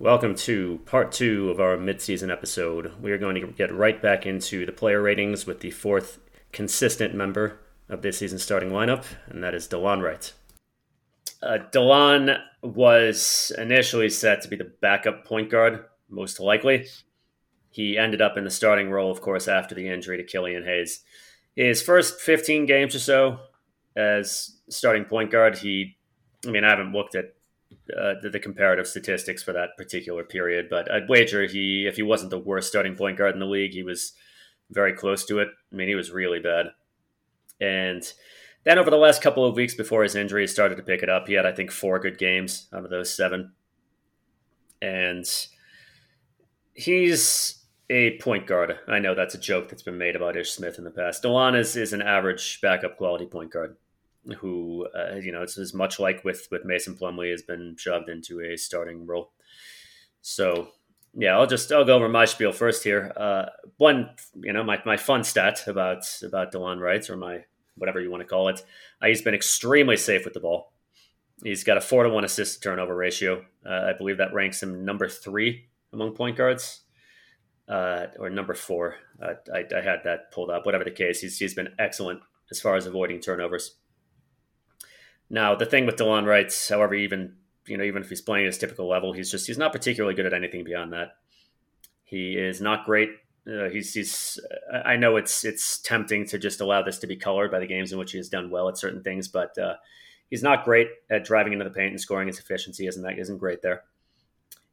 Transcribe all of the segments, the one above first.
Welcome to part two of our midseason episode. We are going to get right back into the player ratings with the fourth consistent member of this season's starting lineup, and that is Delon Wright. Uh, Delon was initially set to be the backup point guard, most likely. He ended up in the starting role, of course, after the injury to Killian Hayes. His first 15 games or so as starting point guard, he, I mean, I haven't looked at uh, the, the, comparative statistics for that particular period, but I'd wager he, if he wasn't the worst starting point guard in the league, he was very close to it. I mean, he was really bad. And then over the last couple of weeks before his injury started to pick it up, he had, I think, four good games out of those seven. And he's a point guard. I know that's a joke that's been made about Ish Smith in the past. Delon is, is an average backup quality point guard who, uh, you know, it's as much like with, with Mason Plumlee has been shoved into a starting role. So, yeah, I'll just, I'll go over my spiel first here. Uh, one, you know, my, my fun stat about, about Delon Wrights or my, whatever you want to call it. Uh, he's been extremely safe with the ball. He's got a four to one assist turnover ratio. Uh, I believe that ranks him number three among point guards uh, or number four. I, I, had that pulled up. Whatever the case, he's, he's been excellent as far as avoiding turnovers. Now, the thing with Delon Wright, however, even you know, even if he's playing at his typical level, he's just he's not particularly good at anything beyond that. He is not great. Uh, he's he's. I know it's it's tempting to just allow this to be colored by the games in which he has done well at certain things, but uh, he's not great at driving into the paint and scoring. His efficiency isn't that isn't great there.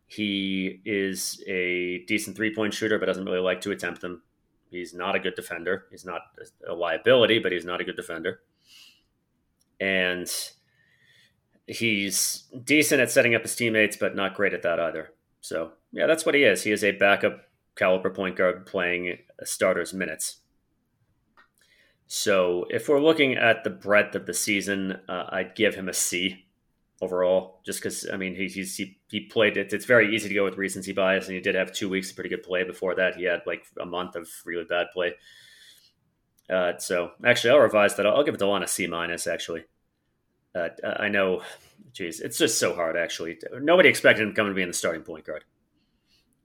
He is a decent three point shooter, but doesn't really like to attempt them. He's not a good defender. He's not a liability, but he's not a good defender. And he's decent at setting up his teammates, but not great at that either. So, yeah, that's what he is. He is a backup caliber point guard playing a starter's minutes. So, if we're looking at the breadth of the season, uh, I'd give him a C overall, just because I mean he, he, he played it. It's very easy to go with recency bias, and he did have two weeks of pretty good play. Before that, he had like a month of really bad play. Uh, so actually, I'll revise that. I'll, I'll give Delon a C minus. Actually, uh, I know, geez, it's just so hard. Actually, nobody expected him coming to be in the starting point guard.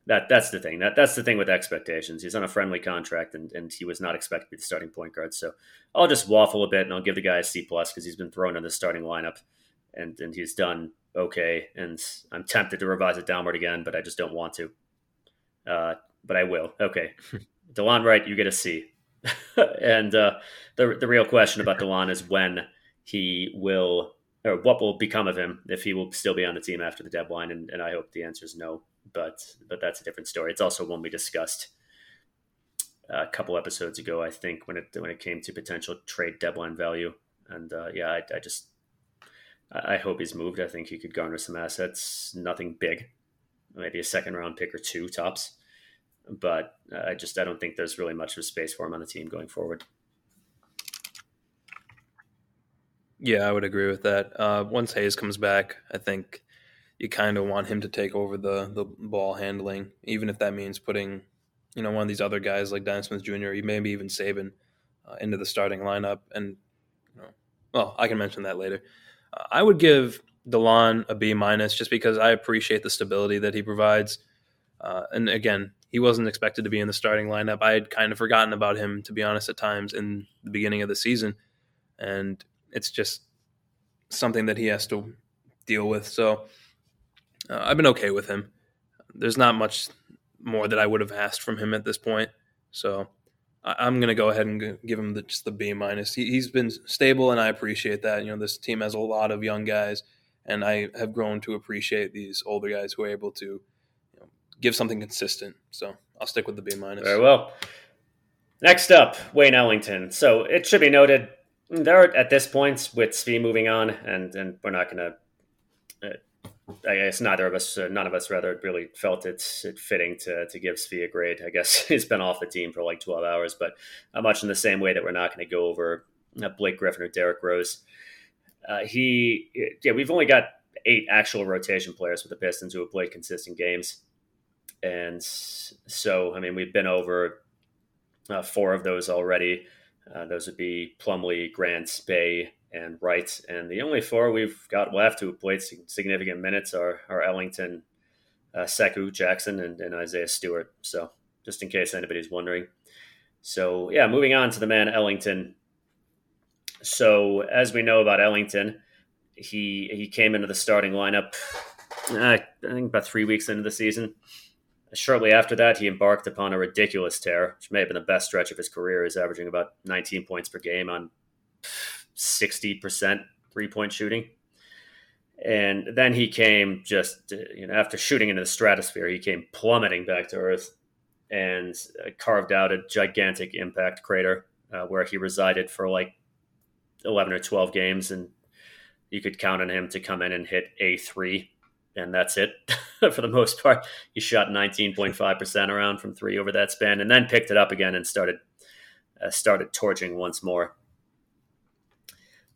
That that's the thing. That that's the thing with expectations. He's on a friendly contract, and, and he was not expected to be the starting point guard. So I'll just waffle a bit, and I'll give the guy a C plus because he's been thrown in the starting lineup and and he's done okay. And I'm tempted to revise it downward again, but I just don't want to. Uh, but I will. Okay, Delon Wright, you get a C. and uh, the the real question about Delon is when he will or what will become of him if he will still be on the team after the deadline. And, and I hope the answer is no. But but that's a different story. It's also one we discussed a couple episodes ago, I think, when it when it came to potential trade deadline value. And uh, yeah, I, I just I hope he's moved. I think he could garner some assets. Nothing big, maybe a second round pick or two tops. But I just I don't think there's really much of space for him on the team going forward. Yeah, I would agree with that. Uh, once Hayes comes back, I think you kind of want him to take over the the ball handling, even if that means putting, you know, one of these other guys like Dennis Smith Jr. or maybe even Saben uh, into the starting lineup. And you know, well, I can mention that later. I would give Delon a B minus just because I appreciate the stability that he provides. Uh, and again, he wasn't expected to be in the starting lineup. I had kind of forgotten about him, to be honest, at times in the beginning of the season. And it's just something that he has to deal with. So uh, I've been okay with him. There's not much more that I would have asked from him at this point. So I'm going to go ahead and give him the, just the B minus. He, has been stable, and I appreciate that. You know, this team has a lot of young guys, and I have grown to appreciate these older guys who are able to give something consistent. So I'll stick with the B minus. Very well. Next up, Wayne Ellington. So it should be noted there at this point with Svi moving on, and and we're not going to uh, I guess neither of us, uh, none of us rather, really felt it's it fitting to, to give Svi a grade. I guess he's been off the team for like 12 hours, but much in the same way that we're not going to go over uh, Blake Griffin or Derrick Rose. Uh, he, yeah, we've only got eight actual rotation players with the Pistons who have played consistent games. And so, I mean, we've been over uh, four of those already. Uh, those would be Plumlee, Grant, Bey, and Wright. And the only four we've got left who played significant minutes are, are Ellington, uh, Sekou Jackson and, and Isaiah Stewart. So just in case anybody's wondering. So yeah, moving on to the man Ellington. So as we know about Ellington, he he came into the starting lineup. Uh, I think about three weeks into the season. Shortly after that, he embarked upon a ridiculous tear, which may have been the best stretch of his career. He's averaging about 19 points per game on 60% three point shooting. And then he came just, you know, after shooting into the stratosphere, he came plummeting back to earth and uh, carved out a gigantic impact crater uh, where he resided for like 11 or 12 games. And you could count on him to come in and hit a three and that's it for the most part. He shot 19.5% around from three over that span and then picked it up again and started uh, started torching once more.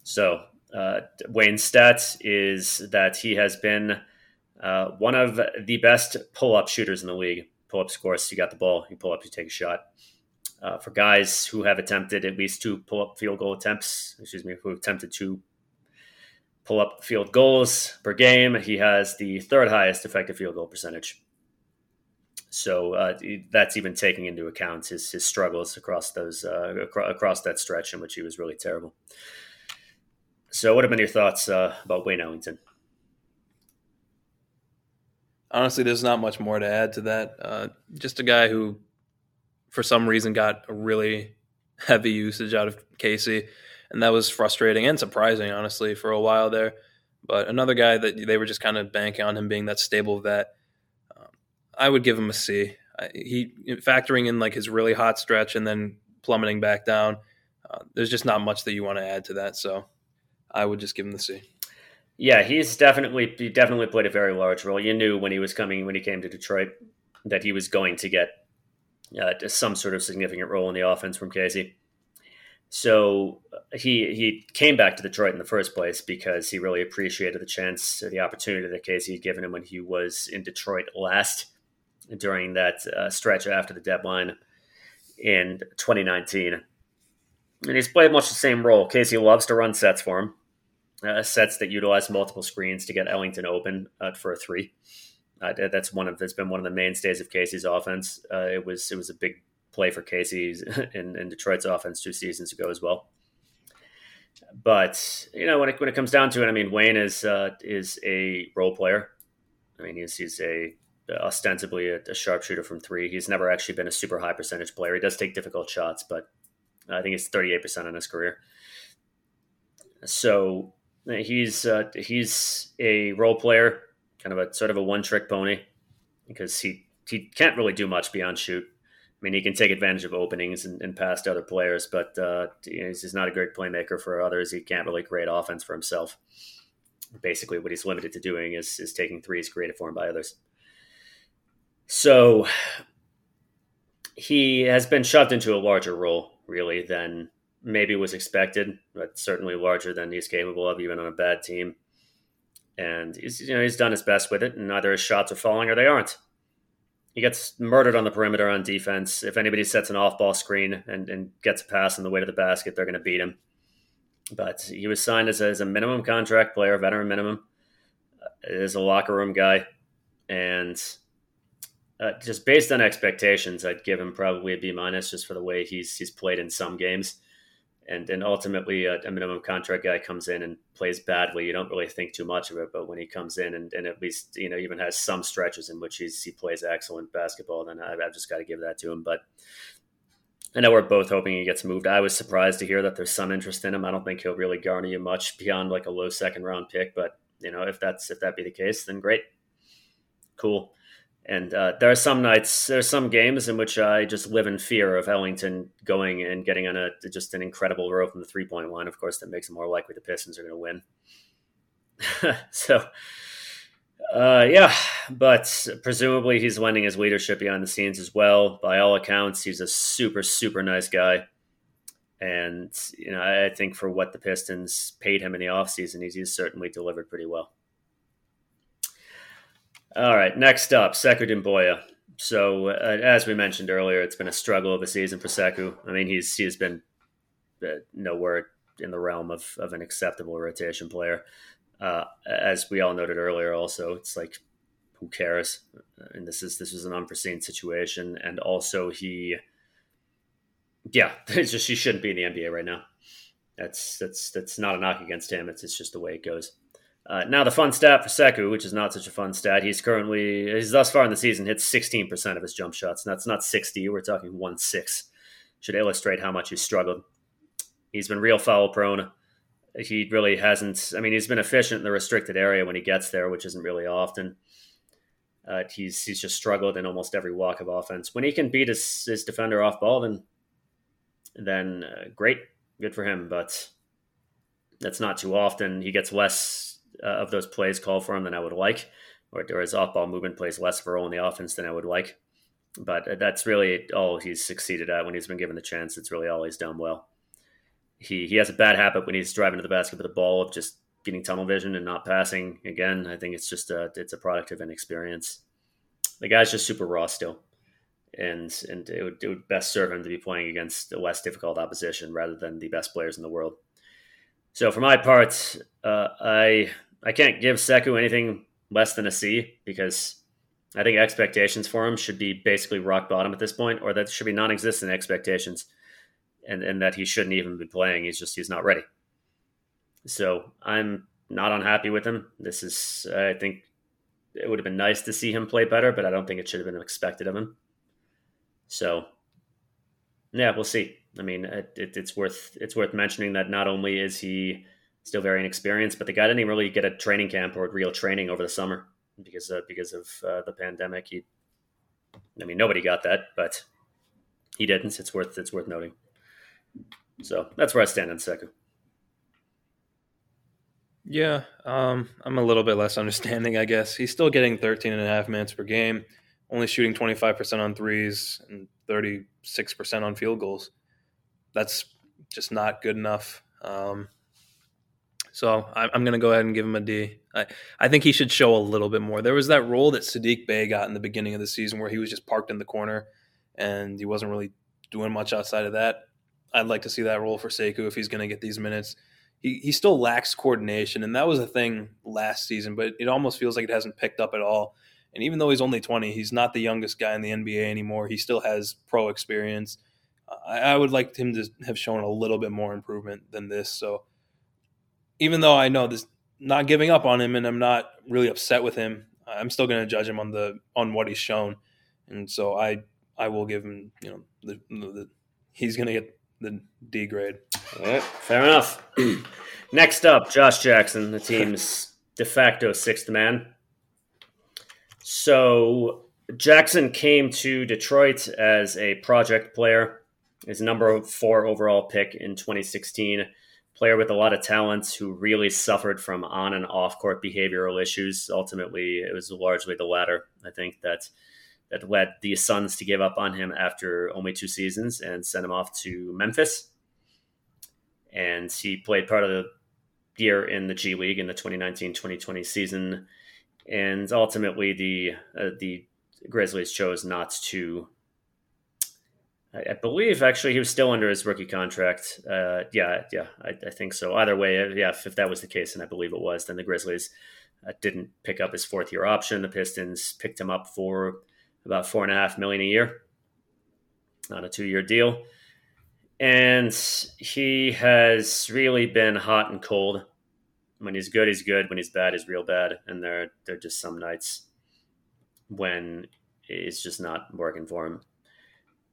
So, uh, Wayne's stats is that he has been uh, one of the best pull up shooters in the league. Pull up scores, you got the ball, you pull up, you take a shot. Uh, for guys who have attempted at least two pull up field goal attempts, excuse me, who attempted two pull up field goals per game. He has the third highest effective field goal percentage. So uh, that's even taking into account his, his struggles across those uh, across that stretch in which he was really terrible. So, what have been your thoughts uh, about Wayne Ellington? Honestly, there's not much more to add to that. Uh, just a guy who, for some reason, got a really heavy usage out of Casey and that was frustrating and surprising, honestly, for a while there. But another guy that they were just kind of banking on him being that stable vet. Um, I would give him a C. He factoring in like his really hot stretch and then plummeting back down. Uh, there's just not much that you want to add to that, so I would just give him the C. Yeah, he's definitely he definitely played a very large role. You knew when he was coming when he came to Detroit that he was going to get uh, some sort of significant role in the offense from Casey. So he he came back to Detroit in the first place because he really appreciated the chance, the opportunity that Casey had given him when he was in Detroit last during that uh, stretch after the deadline in 2019. And he's played much the same role. Casey loves to run sets for him, uh, sets that utilize multiple screens to get Ellington open uh, for a three. Uh, that's one of that's been one of the mainstays of Casey's offense. Uh, it was it was a big play for Casey's in, in Detroit's offense two seasons ago as well. But you know, when it when it comes down to it, I mean, Wayne is uh, is a role player. I mean, he's he's a ostensibly a, a, sharpshooter from three. He's never actually been a super high percentage player. He does take difficult shots, but I think it's thirty eight percent in his career. So he's uh, he's a role player, kind of a sort of a one trick pony, because he he can't really do much beyond shoot. I mean, he can take advantage of openings and, and pass to other players, but uh, you know, he's not a great playmaker for others. He can't really create offense for himself. Basically, what he's limited to doing is, is taking threes created for him by others. So he has been shoved into a larger role, really, than maybe was expected, but certainly larger than he's capable of, even on a bad team. And he's, you know, he's done his best with it, and either his shots are falling or they aren't he gets murdered on the perimeter on defense. If anybody sets an off ball screen and, and gets a pass on the way to the basket, they're going to beat him. But he was signed as a, as a minimum contract player, veteran minimum, uh, as a locker room guy. And uh, just based on expectations, I'd give him probably a B minus just for the way he's he's played in some games and and ultimately a, a, minimum contract guy comes in and plays badly, you don't really think too much of it. But when he comes in and, and at least you know even has some stretches in which he's, he plays excellent basketball, then I, I've just got to give that to him. But I know we're both hoping he gets moved. I was surprised to hear that there's some interest in him. I don't think he'll really garner you much beyond like a low second round pick, but you know if that's if that be the case, then great, cool. And uh, there are some nights, there are some games in which I just live in fear of Ellington going and getting on a just an incredible row from the three point line. Of course, that makes it more likely the Pistons are going to win. so, uh, yeah, but presumably he's lending his leadership behind the scenes as well. By all accounts, he's a super, super nice guy. And, you know, I think for what the Pistons paid him in the offseason, he's, he's certainly delivered pretty well. All right, next up, Sekou Doumbouya. So, uh, as we mentioned earlier, it's been a struggle of a season for Sekou. I mean, he's he's been uh, nowhere in the realm of, of an acceptable rotation player. Uh, as we all noted earlier, also, it's like who cares? And this is this was an unforeseen situation, and also he, yeah, it's just he shouldn't be in the NBA right now. That's that's that's not a knock against him. It's it's just the way it goes. Uh, now the fun stat for Sekou, which is not such a fun stat, he's currently he's thus far in the season hit 16% of his jump shots. That's not 60. We're talking one six. Should illustrate how much he's struggled. He's been real foul prone. He really hasn't. I mean, he's been efficient in the restricted area when he gets there, which isn't really often. Uh, he's he's just struggled in almost every walk of offense. When he can beat his, his defender off ball, then then uh, great, good for him. But that's not too often. He gets less uh, of those plays called for him than I would like, or, or his off ball movement plays less of a role in the offense than I would like. But that's really all he's succeeded at when he's been given the chance. It's really all he's done well. He he has a bad habit when he's driving to the basket with the ball of just getting tunnel vision and not passing. Again, I think it's just a it's a product of inexperience. The guy's just super raw still, and and it would it would best serve him to be playing against a less difficult opposition rather than the best players in the world. So for my part, uh, I I can't give Sekou anything less than a C because I think expectations for him should be basically rock bottom at this point, or that should be non-existent expectations, and and that he shouldn't even be playing. He's just he's not ready. So I'm not unhappy with him. This is I think it would have been nice to see him play better, but I don't think it should have been expected of him. So yeah, we'll see. I mean, it, it, it's worth it's worth mentioning that not only is he still very inexperienced, but the guy didn't really get a training camp or real training over the summer because uh, because of uh, the pandemic. He, I mean, nobody got that, but he didn't. It's worth it's worth noting. So that's where I stand on Sekou. Yeah, um, I'm a little bit less understanding, I guess. He's still getting 13 and a half minutes per game, only shooting 25% on threes and 36% on field goals that's just not good enough. Um, so I'm going to go ahead and give him a D. I, I think he should show a little bit more. There was that role that Sadiq Bey got in the beginning of the season where he was just parked in the corner and he wasn't really doing much outside of that. I'd like to see that role for Sekou if he's going to get these minutes. He, he still lacks coordination, and that was a thing last season, but it almost feels like it hasn't picked up at all. And even though he's only 20, he's not the youngest guy in the NBA anymore. He still has pro experience I, would like him to have shown a little bit more improvement than this. So even though I know this, not giving up on him, and I'm not really upset with him, I'm still going to judge him on the on what he's shown, and so I I will give him you know the, the he's going to get the D grade. All right, fair enough. Next up, Josh Jackson, the team's de facto sixth man. So Jackson came to Detroit as a project player his number four overall pick in 2016. Player with a lot of talents who really suffered from on and off court behavioral issues. Ultimately, it was largely the latter. I think that that led the Suns to give up on him after only two seasons and send him off to Memphis. And he played part of the year in the G League in the 2019-2020 season. And ultimately, the uh, the Grizzlies chose not to I, I, believe actually he was still under his rookie contract. Uh, yeah, yeah, I, I, think so. Either way, uh, yeah, if, if, that was the case, and I believe it was, then the Grizzlies uh, didn't pick up his fourth year option. The Pistons picked him up for about four and a half million a year on a two year deal. And he has really been hot and cold. When he's good, he's good. When he's bad, he's real bad. And there, there are just some nights when it's just not working for him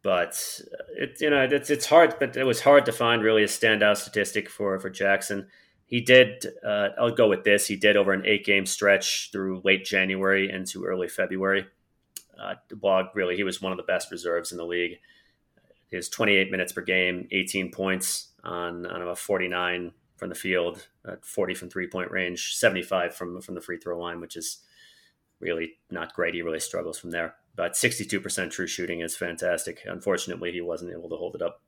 but it you know it's it's hard, but it was hard to find really a standout statistic for for Jackson. He did. Uh, I'll go with this. He did over an eight game stretch through late January into early February. Uh, blog really, he was one of the best reserves in the league. His 28 minutes per game, 18 points on on a 49 from the field, 40 from three point range, 75 from from the free throw line, which is really not great. He really struggles from there. But 62% true shooting is fantastic. Unfortunately, he wasn't able to hold it up.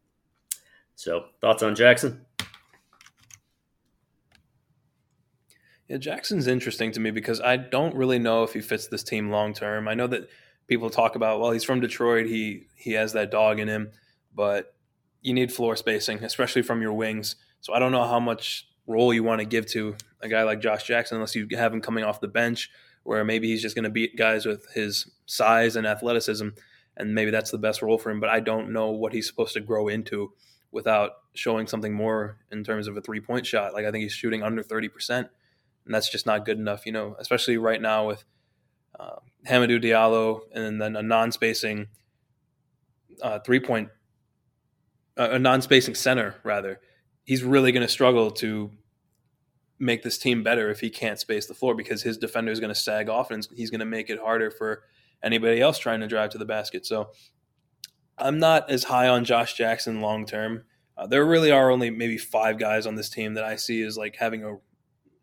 So, thoughts on Jackson? Yeah, Jackson's interesting to me because I don't really know if he fits this team long term. I know that people talk about, well, he's from Detroit, he he has that dog in him, but you need floor spacing, especially from your wings. So I don't know how much role you want to give to a guy like Josh Jackson unless you have him coming off the bench where maybe he's just going to beat guys with his size and athleticism, and maybe that's the best role for him. But I don't know what he's supposed to grow into without showing something more in terms of a three point shot. Like I think he's shooting under thirty percent, and that's just not good enough. You know, especially right now with uh, Hamidou Diallo and then a non spacing uh, three point, uh, a non spacing center rather. He's really going to struggle to make this team better if he can't space the floor because his defender is going to sag off and he's going to make it harder for anybody else trying to drive to the basket. So I'm not as high on Josh Jackson long term. Uh, there really are only maybe five guys on this team that I see as like having a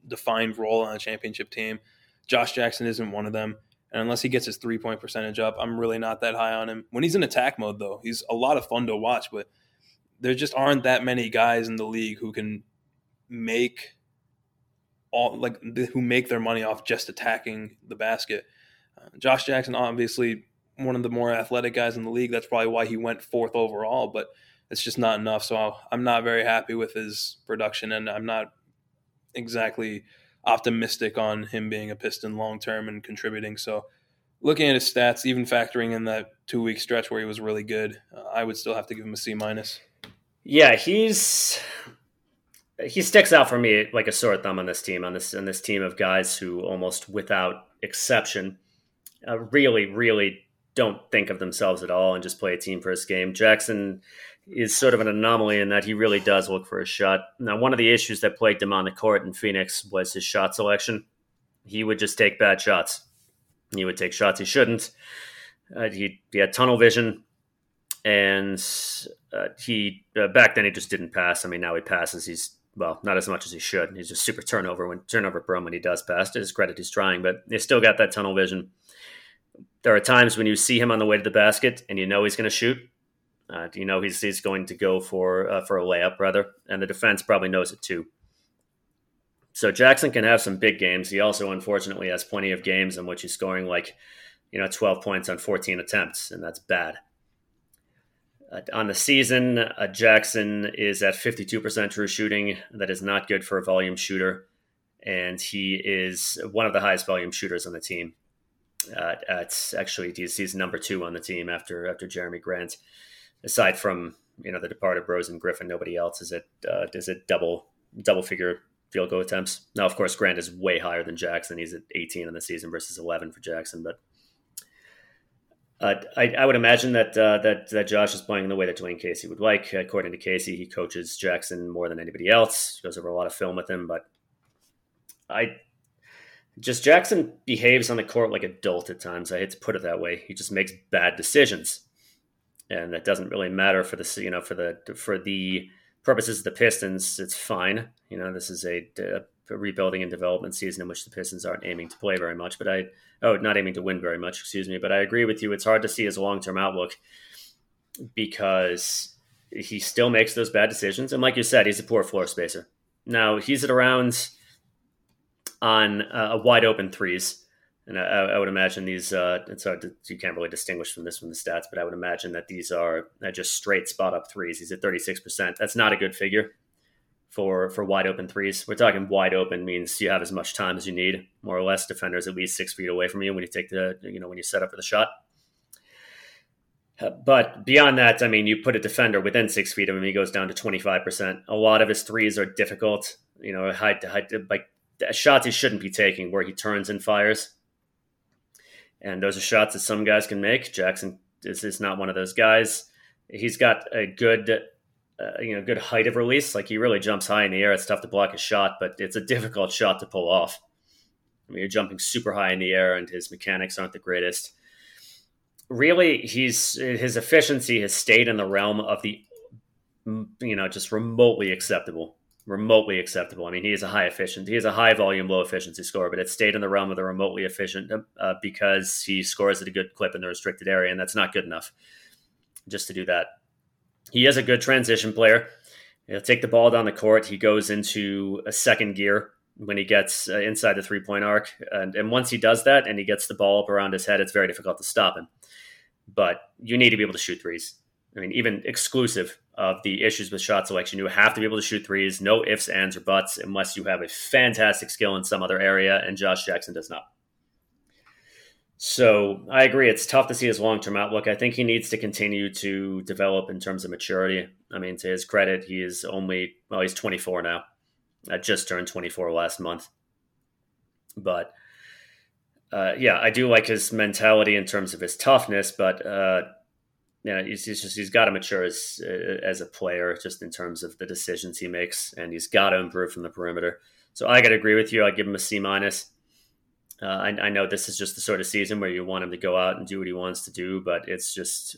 defined role on a championship team. Josh Jackson isn't one of them. And unless he gets his three point percentage up, I'm really not that high on him. When he's in attack mode, though, he's a lot of fun to watch, but there just aren't that many guys in the league who can make all like who make their money off just attacking the basket. Uh, Josh Jackson, obviously one of the more athletic guys in the league. That's probably why he went fourth overall, but it's just not enough. So I'm not very happy with his production, and I'm not exactly optimistic on him being a Piston long term and contributing. So looking at his stats, even factoring in that two week stretch where he was really good, uh, I would still have to give him a C minus. Yeah, he's he sticks out for me like a sore thumb on this team on this on this team of guys who almost without exception uh, really really don't think of themselves at all and just play a team first game. Jackson is sort of an anomaly in that he really does look for a shot. Now, one of the issues that plagued him on the court in Phoenix was his shot selection. He would just take bad shots. He would take shots he shouldn't. Uh, he, he had tunnel vision, and uh, he uh, back then he just didn't pass. I mean, now he passes. He's well, not as much as he should. He's just super turnover when turnover prone when he does pass. To his credit, he's trying, but he's still got that tunnel vision. There are times when you see him on the way to the basket and you know he's going to shoot. Uh, you know he's he's going to go for uh, for a layup rather, and the defense probably knows it too. So Jackson can have some big games. He also unfortunately has plenty of games in which he's scoring like you know 12 points on 14 attempts, and that's bad. Uh, on the season, uh, Jackson is at 52% true shooting. That is not good for a volume shooter. And he is one of the highest volume shooters on the team. Uh, it's actually he's, number two on the team after after Jerami Grant. Aside from you know the departed Rose and Griffin, nobody else is it uh, is it double double figure field goal attempts. Now, of course, Grant is way higher than Jackson. He's at 18 in the season versus 11 for Jackson, but uh, I, I, would imagine that, uh, that that Josh is playing the way that Dwane Casey would like. According to Casey, he coaches Jackson more than anybody else. He goes over a lot of film with him, but I just Jackson behaves on the court like a dolt at times. I hate to put it that way. He just makes bad decisions, and that doesn't really matter for the you know for the for the purposes of the Pistons. It's fine. You know, this is a, a rebuilding and development season in which the Pistons aren't aiming to play very much, but I oh, not aiming to win very much, excuse me. But I agree with you. It's hard to see his long term outlook because he still makes those bad decisions. And like you said, he's a poor floor spacer. Now, he's at around on uh, a wide open threes. And I, I would imagine these, uh, it's hard to, you can't really distinguish from this from the stats, but I would imagine that these are just straight spot up threes. He's at 36%. That's not a good figure for for wide open threes. We're talking wide open means you have as much time as you need, more or less. Defenders at least six feet away from you when you take the you know when you set up for the shot. Uh, but beyond that, I mean, you put a defender within six feet of him, he goes down to twenty five percent. A lot of his threes are difficult, you know, high, to high, like shots he shouldn't be taking, where he turns and fires. And those are shots that some guys can make. Jackson is, is not one of those guys. He's got a good uh, you know good height of release. Like he really jumps high in the air. It's tough to block a shot, but it's a difficult shot to pull off. I mean, you're jumping super high in the air, and his mechanics aren't the greatest. Really, he's his efficiency has stayed in the realm of the you know just remotely acceptable. Remotely acceptable. I mean, he is a high efficient. He is a high volume, low efficiency scorer, but it stayed in the realm of the remotely efficient uh, because he scores at a good clip in the restricted area, and that's not good enough. Just to do that, he is a good transition player. He'll take the ball down the court. He goes into a second gear when he gets uh, inside the three point arc. And, and once he does that and he gets the ball up around his head, it's very difficult to stop him. But you need to be able to shoot threes. I mean, even exclusive of the issues with shot selection, you have to be able to shoot threes, no ifs, ands, or buts, unless you have a fantastic skill in some other area. And Josh Jackson does not. So I agree. It's tough to see his long term outlook. I think he needs to continue to develop in terms of maturity. I mean, to his credit, he is only, well, he's 24 now. I just turned 24 last month. But uh, yeah, I do like his mentality in terms of his toughness, but uh, you know, he's, he's just he's got to mature as uh, as a player, just in terms of the decisions he makes, and he's got to improve from the perimeter. So I got to agree with you. I give him a C minus. Uh, I, I, know this is just the sort of season where you want him to go out and do what he wants to do, but it's just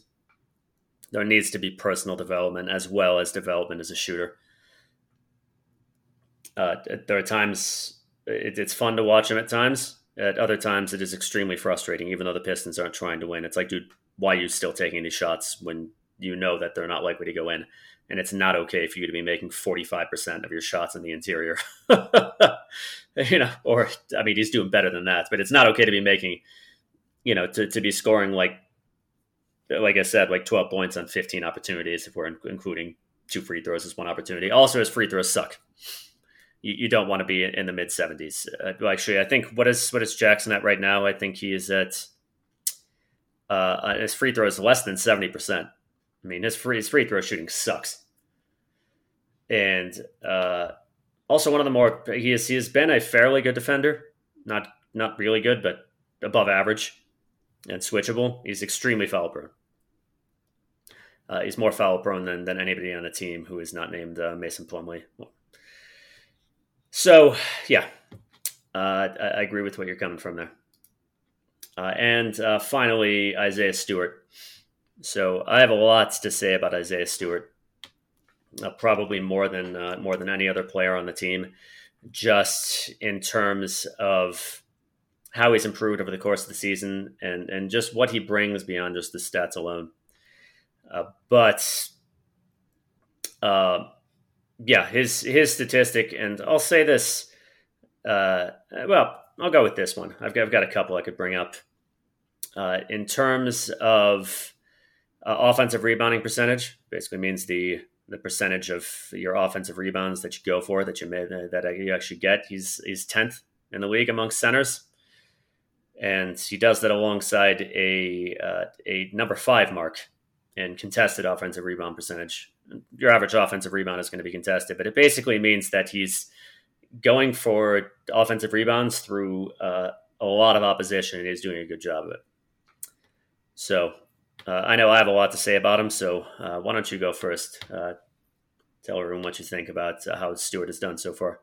there needs to be personal development as well as development as a shooter. Uh, there are times it, it's fun to watch him at times. At other times, it is extremely frustrating, even though the Pistons aren't trying to win. It's like, dude, why are you still taking these shots when you know that they're not likely to go in? And it's not okay for you to be making 45% of your shots in the interior. you know, or, I mean, he's doing better than that, but it's not okay to be making, you know, to, to be scoring like, like I said, like 12 points on 15 opportunities if we're including two free throws as one opportunity. Also, his free throws suck you, you don't want to be in the mid 70s. Uh, actually, I think what is what is Jackson at right now? I think he is at uh, uh his free throw is less than 70%. I mean, his free his free throw shooting sucks. And uh, also one of the more he has he has been a fairly good defender, not not really good, but above average and switchable. He's extremely foul prone. Uh, he's more foul prone than, than anybody on the team who is not named uh, Mason Plumlee. Well, so, yeah, uh, I, I, agree with what you're coming from there. Uh, and uh, finally, Isaiah Stewart. So I have a lot to say about Isaiah Stewart. Uh, probably more than uh, more than any other player on the team, just in terms of how he's improved over the course of the season and and just what he brings beyond just the stats alone. Uh, but yeah, his his statistic, and I'll say this. Uh, well, I'll go with this one. I've got, I've got a couple I could bring up. Uh, in terms of uh, offensive rebounding percentage, basically means the the percentage of your offensive rebounds that you go for that you made that you actually get. He's he's tenth in the league amongst centers, and he does that alongside a uh, a number five mark in contested offensive rebound percentage your average offensive rebound is going to be contested, but it basically means that he's going for offensive rebounds through uh, a lot of opposition, and he's doing a good job of it. So uh, I know I have a lot to say about him. So uh, why don't you go first? Uh, tell everyone what you think about uh, how Stewart has done so far.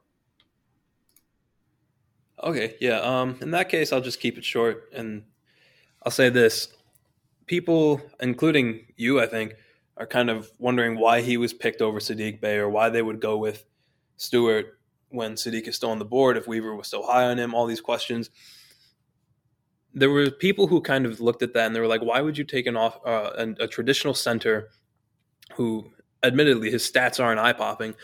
Okay, yeah. Um, in that case, I'll just keep it short, and I'll say this: people, including you, I think are kind of wondering why he was picked over Sadiq Bey or why they would go with Stewart when Sadiq is still on the board, if Weaver was still high on him, all these questions. There were people who kind of looked at that and they were like, why would you take an off uh, a, a traditional center who, admittedly, his stats aren't eye popping,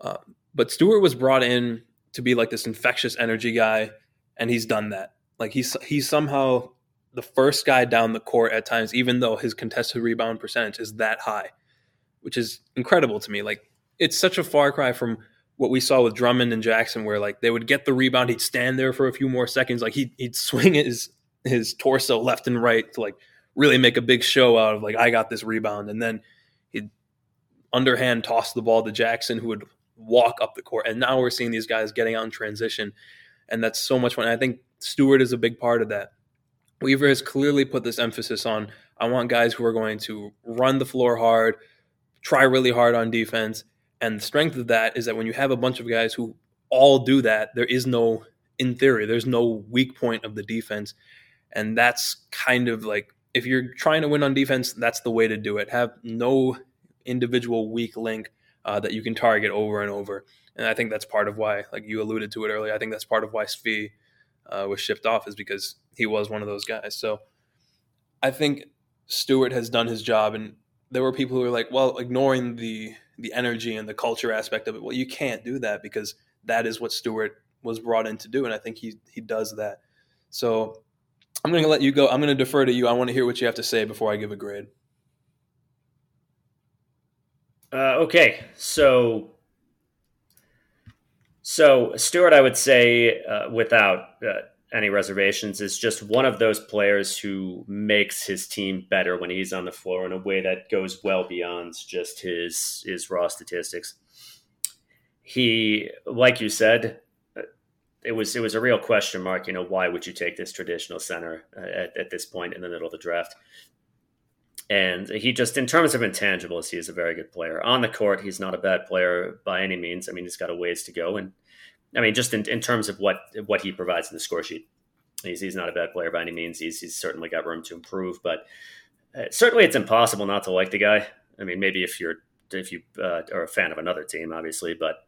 uh, but Stewart was brought in to be like this infectious energy guy, and he's done that. Like he's he's somehow the first guy down the court at times, even though his contested rebound percentage is that high, which is incredible to me. Like it's such a far cry from what we saw with Drummond and Jackson, where like they would get the rebound, he'd stand there for a few more seconds, like he'd, he'd swing his his torso left and right to like really make a big show out of like I got this rebound, and then he'd underhand toss the ball to Jackson, who would walk up the court. And now we're seeing these guys getting out in transition, and that's so much fun. I think Stewart is a big part of that. Weaver has clearly put this emphasis on I want guys who are going to run the floor hard, try really hard on defense. And the strength of that is that when you have a bunch of guys who all do that, there is no, in theory, there's no weak point of the defense. And that's kind of like, if you're trying to win on defense, that's the way to do it. Have no individual weak link uh, that you can target over and over. And I think that's part of why, like you alluded to it earlier, I think that's part of why Svi uh, was shipped off is because he was one of those guys. So I think Stewart has done his job, and there were people who were like, "Well, ignoring the the energy and the culture aspect of it, well, you can't do that because that is what Stewart was brought in to do, and I think he he does that." So I'm going to let you go. I'm going to defer to you. I want to hear what you have to say before I give a grade. Uh, okay, so so Stewart, I would say, uh, without uh, any reservations, is just one of those players who makes his team better when he's on the floor in a way that goes well beyond just his his raw statistics. He, like you said, it was it was a real question mark. You know, why would you take this traditional center uh, at, at this point in the middle of the draft? And he just, in terms of intangibles, he is a very good player. On the court, he's not a bad player by any means. I mean, he's got a ways to go, and I mean, just in, in terms of what what he provides in the score sheet, he's, he's not a bad player by any means. He's, he's certainly got room to improve, but uh, certainly it's impossible not to like the guy. I mean, maybe if you're if you uh, are a fan of another team, obviously, but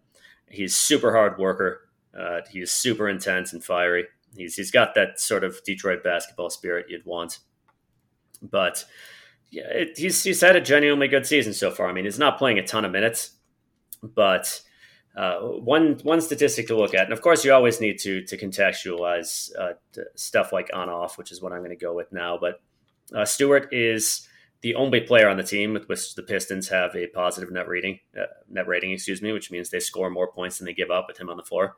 he's super hard worker. Uh, he's super intense and fiery. He's he's got that sort of Detroit basketball spirit you'd want. But yeah, it, he's he's had a genuinely good season so far. I mean, he's not playing a ton of minutes, but uh, one one statistic to look at, and of course, you always need to to contextualize uh, stuff like on off, which is what I'm going to go with now. But uh, Stewart is the only player on the team with which the Pistons have a positive net rating, uh, net rating, excuse me, which means they score more points than they give up with him on the floor.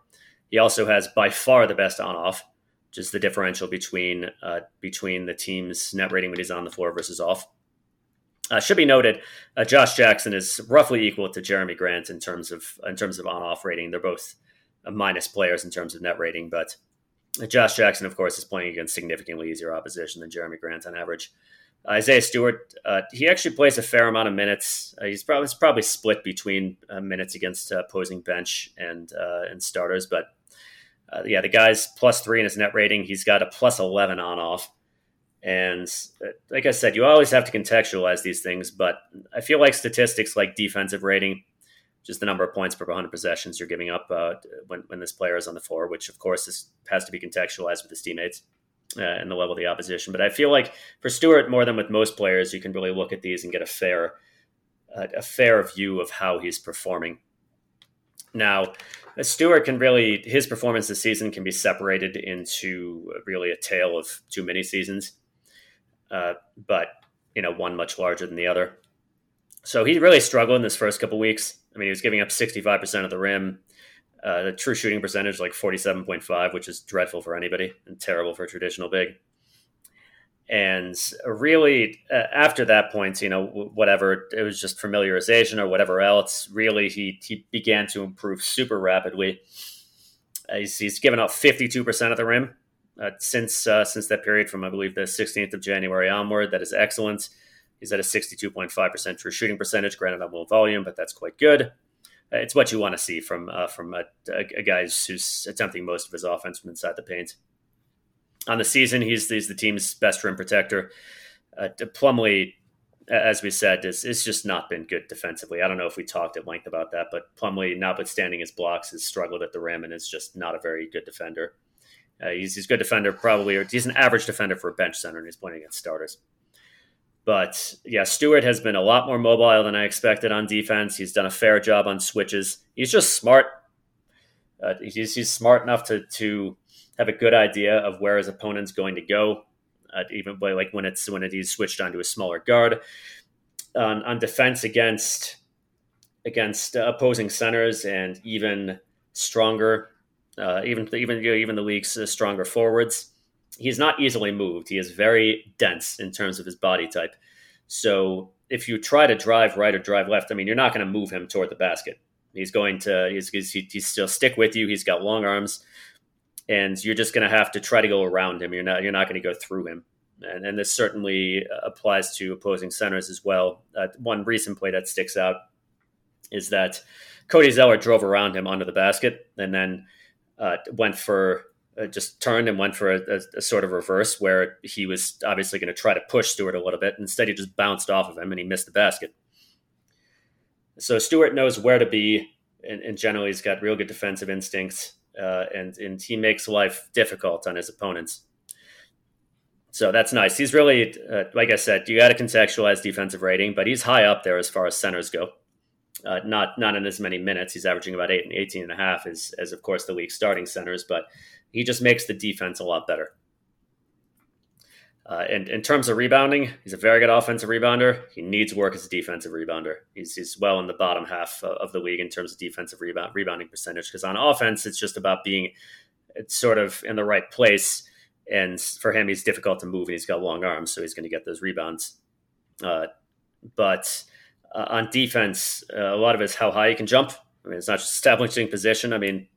He also has by far the best on off, which is the differential between uh, between the team's net rating when he's on the floor versus off. Uh, should be noted, uh, Josh Jackson is roughly equal to Jerami Grant in terms of in terms of on off rating. They're both minus players in terms of net rating, but Josh Jackson, of course, is playing against significantly easier opposition than Jerami Grant on average. Isaiah Stewart, uh, he actually plays a fair amount of minutes. Uh, he's probably probably split between uh, minutes against uh, opposing bench and uh, and starters, but uh, yeah, the guy's plus three in his net rating. He's got a plus eleven on off, and like I said, you always have to contextualize these things. But I feel like statistics like defensive rating, just the number of points per 100 possessions you're giving up when when this player is on the floor, which of course is, has to be contextualized with his teammates uh, and the level of the opposition. But I feel like for Stewart, more than with most players, you can really look at these and get a fair uh, a fair view of how he's performing. Now, Stewart can really his performance this season can be separated into really a tale of two mini seasons, uh, but you know one much larger than the other. So he really struggled in this first couple weeks. I mean, he was giving up sixty five percent of the rim. Uh, the true shooting percentage like 47.5, which is dreadful for anybody and terrible for a traditional big. And really, uh, after that point, you know, whatever it was just familiarization or whatever else. Really, he he began to improve super rapidly. Uh, he's, he's given up 52 percent of the rim uh, since uh, since that period from I believe the 16th of January onward. That is excellent. He's at a 62.5 percent true shooting percentage, granted on low volume, but that's quite good it's what you want to see from uh, from a, a, guy who's attempting most of his offense from inside the paint. On the season, he's, he's the team's best rim protector. Uh, Plumlee, as we said, is is just not been good defensively. I don't know if we talked at length about that, but Plumlee, notwithstanding his blocks, has struggled at the rim and is just not a very good defender. Uh, he's he's a good defender, probably, or he's an average defender for a bench center, and he's playing against starters. But yeah, Stewart has been a lot more mobile than I expected on defense. He's done a fair job on switches. He's just smart. Uh, he's, he's smart enough to to have a good idea of where his opponent's going to go. Uh, even like when it's when it, he's switched onto a smaller guard on, on defense against against uh, opposing centers and even stronger, uh, even even you know, even the league's uh, stronger forwards he's not easily moved. He is very dense in terms of his body type. So if you try to drive right or drive left, I mean, you're not going to move him toward the basket. He's going to he's, he's, he's still stick with you. He's got long arms, and you're just going to have to try to go around him. You're not you're not going to go through him. And, and this certainly applies to opposing centers as well. Uh, one recent play that sticks out is that Cody Zeller drove around him under the basket and then uh, went for uh, just turned and went for a, a, a, sort of reverse where he was obviously going to try to push Stewart a little bit. Instead, he just bounced off of him and he missed the basket. So Stewart knows where to be, and, and generally he's got real good defensive instincts, uh, and and he makes life difficult on his opponents. So that's nice. He's really, uh, like I said, you got to contextualize defensive rating, but he's high up there as far as centers go. Uh, not not in as many minutes. He's averaging about eight and 18 and a half as, as of course the league starting centers, but he just makes the defense a lot better. Uh, and in terms of rebounding, he's a very good offensive rebounder. He needs work as a defensive rebounder. He's, he's well in the bottom half of the league in terms of defensive rebound, rebounding percentage. Because on offense, it's just about being it's sort of in the right place. And for him, he's difficult to move, and he's got long arms, so he's going to get those rebounds. Uh, but uh, on defense, uh, a lot of it is how high you can jump. I mean, it's not just establishing position. I mean,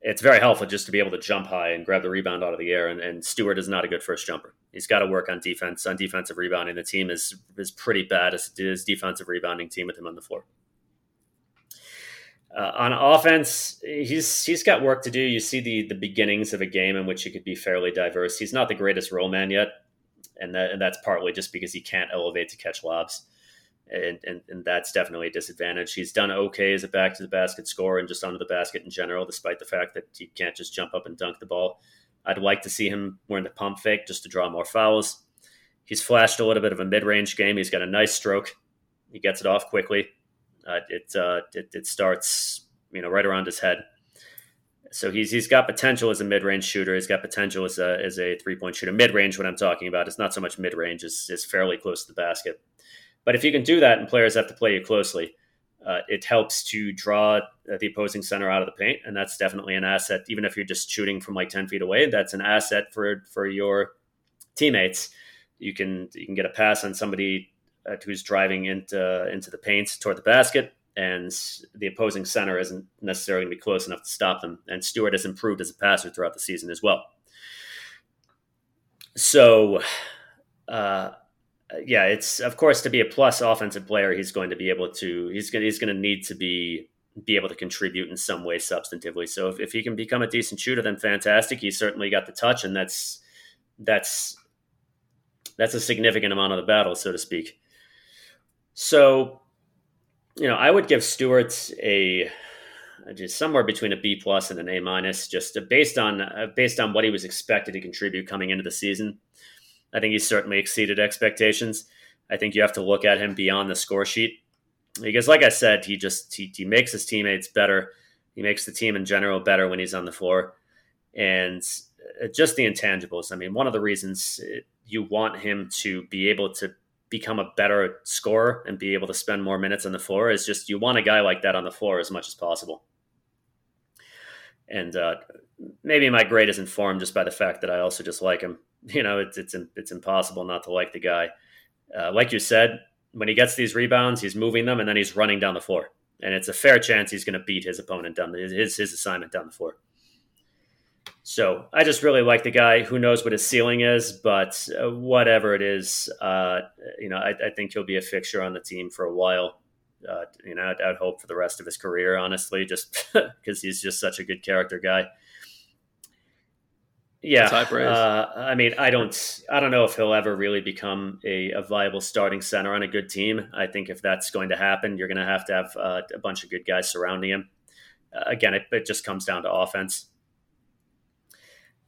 it's very helpful just to be able to jump high and grab the rebound out of the air. And, and Stewart is not a good first jumper. He's got to work on defense, on defensive rebounding. The team is is pretty bad as his defensive rebounding team with him on the floor. Uh, on offense, he's he's got work to do. You see the the beginnings of a game in which he could be fairly diverse. He's not the greatest roll man yet, and that and that's partly just because he can't elevate to catch lobs, and and, and that's definitely a disadvantage. He's done okay as a back to the basket scorer and just under the basket in general, despite the fact that he can't just jump up and dunk the ball. I'd like to see him wearing the pump fake just to draw more fouls. He's flashed a little bit of a mid range game. He's got a nice stroke. He gets it off quickly uh, it, uh, it, it starts you know right around his head. So he's he's got potential as a mid range shooter. He's got potential as a as a three point shooter. Mid range, what I'm talking about, is not so much mid range; is is fairly close to the basket. But if you can do that, and players have to play you closely, uh, it helps to draw the opposing center out of the paint, and that's definitely an asset. Even if you're just shooting from like ten feet away, that's an asset for for your teammates. You can you can get a pass on somebody uh, who's driving into into the paint toward the basket, and the opposing center isn't necessarily going to be close enough to stop them. And Stewart has improved as a passer throughout the season as well. So, uh, yeah, it's of course to be a plus offensive player, he's going to be able to he's going he's to need to be be able to contribute in some way substantively. So if, if he can become a decent shooter, then fantastic. He's certainly got the touch, and that's that's that's a significant amount of the battle, so to speak. So, you know, I would give Stewart a just somewhere between a B plus and an A minus, just based on based on what he was expected to contribute coming into the season. I think he certainly exceeded expectations. I think you have to look at him beyond the score sheet because, like I said, he just he, he makes his teammates better. He makes the team in general better when he's on the floor, and uh, just the intangibles. I mean, one of the reasons you want him to be able to become a better scorer and be able to spend more minutes on the floor is just you want a guy like that on the floor as much as possible. And uh, maybe my grade is informed just by the fact that I also just like him. You know, it's it's it's impossible not to like the guy. Uh, like you said, when he gets these rebounds, he's moving them and then he's running down the floor, and it's a fair chance he's going to beat his opponent down his his assignment down the floor. So I just really like the guy. Who knows what his ceiling is, but uh, whatever it is, uh, you know, I, I, think he'll be a fixture on the team for a while. Uh, you know, I'd, I'd, hope for the rest of his career, honestly, just because he's just such a good character guy. Yeah, uh, I mean, I don't, I don't know if he'll ever really become a, a, viable starting center on a good team. I think if that's going to happen, you're going to have to have uh, a bunch of good guys surrounding him. Uh, again, it, it just comes down to offense.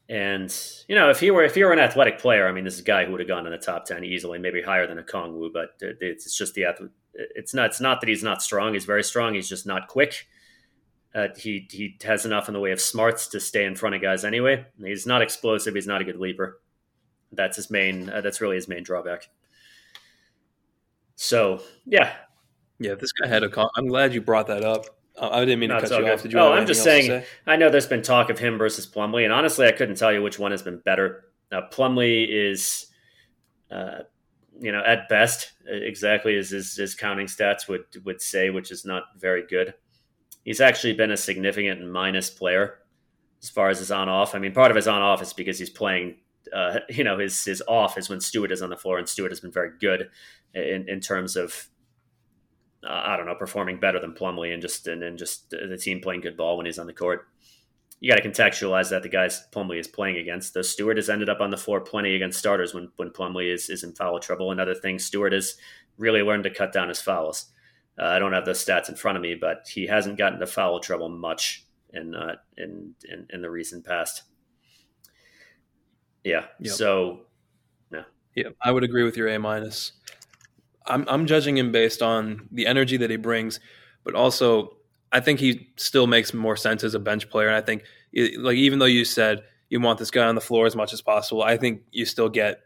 And you know, if he were if he were an athletic player, I mean, this is a guy who would have gone in the top ten easily, maybe higher than Okongwu. But it's just the it's not it's not that he's not strong. He's very strong. He's just not quick. Uh, he he has enough in the way of smarts to stay in front of guys anyway. He's not explosive. He's not a good leaper. That's his main. Uh, that's really his main drawback. So yeah, yeah. This guy had a. I'm glad you brought that up I didn't mean to cut you off. Did you oh, I'm just saying. I know there's been talk of him versus Plumlee, and honestly, I couldn't tell you which one has been better. Now, Plumlee is, uh, you know, at best, exactly as his, his, counting stats would would say, which is not very good. He's actually been a significant minus player as far as his on off. I mean, part of his on off is because he's playing. Uh, you know, his his off is when Stewart is on the floor, and Stewart has been very good in in terms of uh, I don't know, performing better than Plumlee and just and, and just the team playing good ball when he's on the court. You got to contextualize that the guys Plumlee is playing against. Though Stewart has ended up on the floor plenty against starters when when Plumlee is, is in foul trouble. And other things, Stewart has really learned to cut down his fouls. Uh, I don't have the stats in front of me, but he hasn't gotten to foul trouble much in uh, in, in, in the recent past. Yeah. Yep. So, yeah. Yeah, I would agree with your A minus. I'm I'm judging him based on the energy that he brings, but also I think he still makes more sense as a bench player. And I think like even though you said you want this guy on the floor as much as possible, I think you still get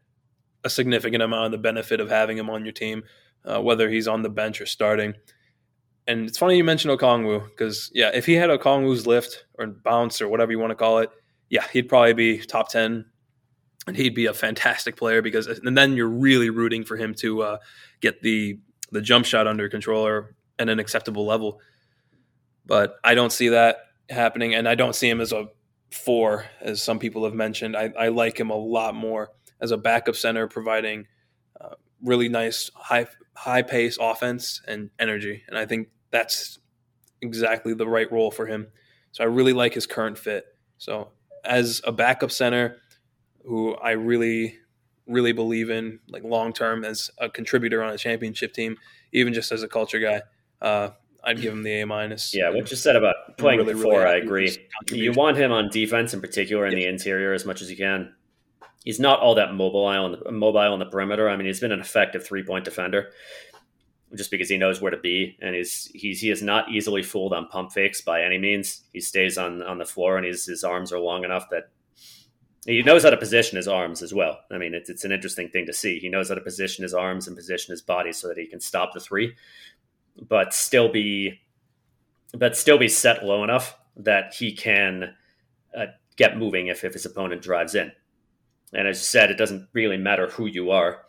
a significant amount of the benefit of having him on your team, uh, whether he's on the bench or starting. and it's funny you mentioned Okongwu because yeah, if he had Okongwu's lift or bounce or whatever you want to call it, yeah, he'd probably be top ten, and he'd be a fantastic player because and then you're really rooting for him to uh, get the the jump shot under control or at an acceptable level. But I don't see that happening, and I don't see him as a four, as some people have mentioned. I, I like him a lot more as a backup center, providing uh, really nice high high pace offense and energy, and I think that's exactly the right role for him. So I really like his current fit. So as a backup center, who I really really believe in like long term as a contributor on a championship team, even just as a culture guy. Uh, I'd give him the A minus. Yeah, what you said about playing really, before, really I agree. You want him on defense in particular in the interior as much as you can. He's not all that mobile on the mobile on the perimeter. I mean, he's been an effective three point defender just because he knows where to be, and he's he's he is not easily fooled on pump fakes by any means. He stays on on the floor, and his his arms are long enough that he knows how to position his arms as well. I mean, it's it's an interesting thing to see. He knows how to position his arms and position his body so that he can stop the three but still be but still be set low enough that he can uh, get moving if, if his opponent drives in. And as you said, it doesn't really matter who you are,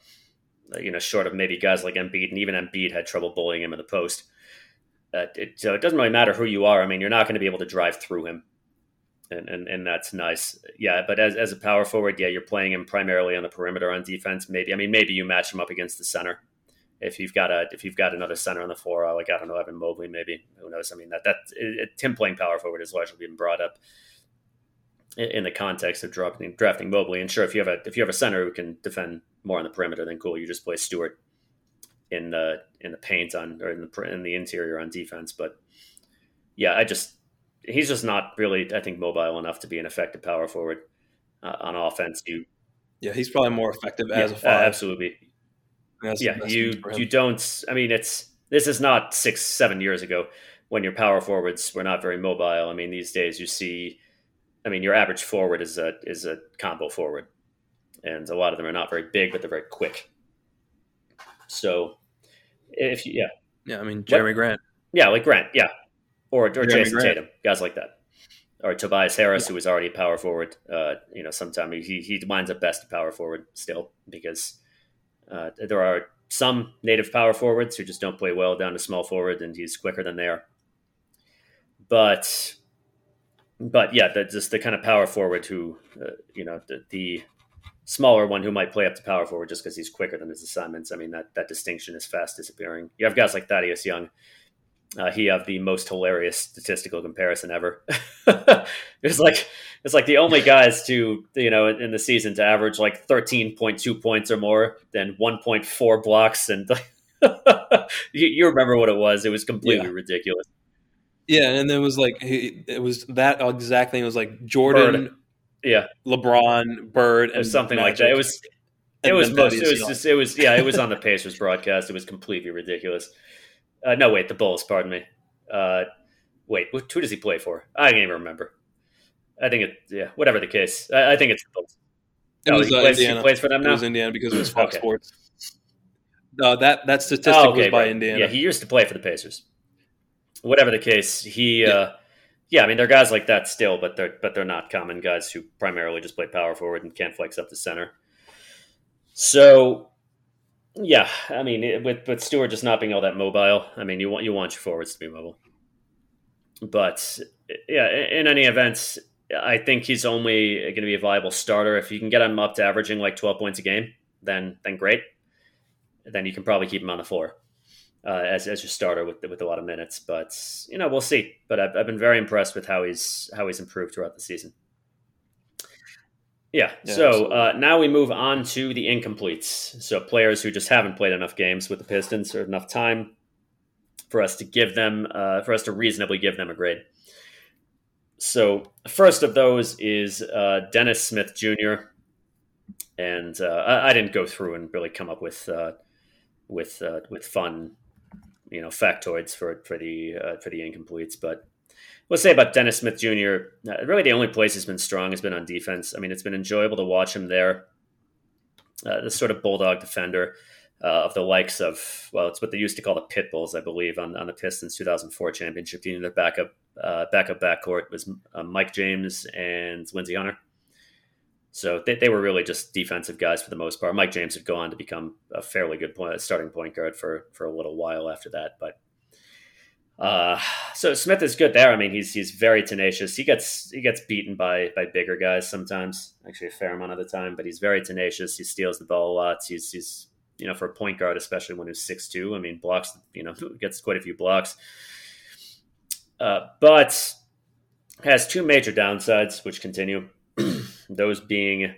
uh, you know, short of maybe guys like Embiid, and even Embiid had trouble bullying him in the post. Uh, it, so it doesn't really matter who you are. I mean, you're not going to be able to drive through him. And, and, and that's nice. Yeah. But as, as a power forward, yeah, you're playing him primarily on the perimeter on defense. Maybe, I mean, maybe you match him up against the center if you've got a if you've got another center on the floor, uh, like I don't know Evan Mobley, maybe who knows? I mean that that it, Tim playing power forward is largely been brought up in, the context of drafting drafting Mobley. And sure, if you have a if you have a center who can defend more on the perimeter, then cool. You just play Stewart in the in the paint on or in the in the interior on defense. But yeah, I just he's just not really I think mobile enough to be an effective power forward uh, on offense. You yeah, he's probably more effective yeah, as a five. Uh, absolutely that's yeah, you you don't. I mean, it's this is not six seven years ago when your power forwards were not very mobile. I mean, these days you see. I mean, your average forward is a is a combo forward, and a lot of them are not very big, but they're very quick. So, if you, yeah, yeah, I mean Jerami Grant, yeah, like Grant, yeah, or or Jayson Grant. Tatum, guys like that, or Tobias Harris, yeah. who was already a power forward. Uh, you know, sometimes he he winds up best power forward still because uh, there are some native power forwards who just don't play well down to small forward, and he's quicker than they are. But, but yeah, the, just the kind of power forward who, uh, you know, the, the, smaller one who might play up to power forward just because he's quicker than his assignments. I mean, that that distinction is fast disappearing. You have guys like Thaddeus Young, uh, he have the most hilarious statistical comparison ever. it's like it's like the only guys to you know in, in, the season to average like thirteen point two points or more than one point four blocks, and you, you, remember what it was? It was completely yeah. ridiculous. Yeah, and then it was like it was that exactly. It was like Jordan, Bird. yeah, LeBron, Bird, and something Magic. like that. It was. It was most. It was just. It was. Yeah. It was on the Pacers broadcast. It was completely ridiculous. Uh, no, wait, the Bulls. Pardon me. Uh, wait, who does he play for? I can't even remember. I think it. Yeah, whatever the case. I, I think it's the Bulls. It oh, was, he, uh, plays, he, plays, for them now. It was Indiana because it was Fox okay. Sports. No, that that statistic oh, okay, was by right. Indiana. Yeah, he used to play for the Pacers. Whatever the case, he. Yeah. Uh, yeah, I mean, they're guys like that still, but they're but they're not common guys who primarily just play power forward and can't flex up the center. So yeah, I mean, it, with with Stewart just not being all that mobile, I mean, you want you want your forwards to be mobile. But yeah, in any event, I think he's only going to be a viable starter if you can get him up to averaging like twelve points a game. Then then great. Then you can probably keep him on the floor uh, as as your starter with with a lot of minutes. But you know, we'll see. But I've, I've been very impressed with how he's how he's improved throughout the season. Yeah. yeah so uh, now we move on to the incompletes. So players who just haven't played enough games with the Pistons or enough time for us to give them, uh, for us to reasonably give them a grade. So first of those is uh, Dennis Smith Jr. And uh, I, I, didn't go through and really come up with uh, with uh, with fun, you know, factoids for for the for the incompletes, but we'll say about Dennis Smith Jr. Uh, really, the only place he's been strong has been on defense. I mean, it's been enjoyable to watch him there. Uh, this sort of bulldog defender. uh, of the likes of well, it's what they used to call the pit bulls, I believe, on, on the Pistons 2004 championship team. Their backup uh, backup backcourt was uh, Mike James and Lindsey Hunter. So they, they were really just defensive guys for the most part. Mike James would go on to become a fairly good point, starting point guard for for a little while after that. But uh, so Smith is good there. I mean, he's he's very tenacious. He gets he gets beaten by by bigger guys sometimes, actually a fair amount of the time. But he's very tenacious. He steals the ball a lot. He's he's you know for a point guard, especially when he's six two. I mean, blocks you know gets quite a few blocks. Uh, but has two major downsides, which continue. Those being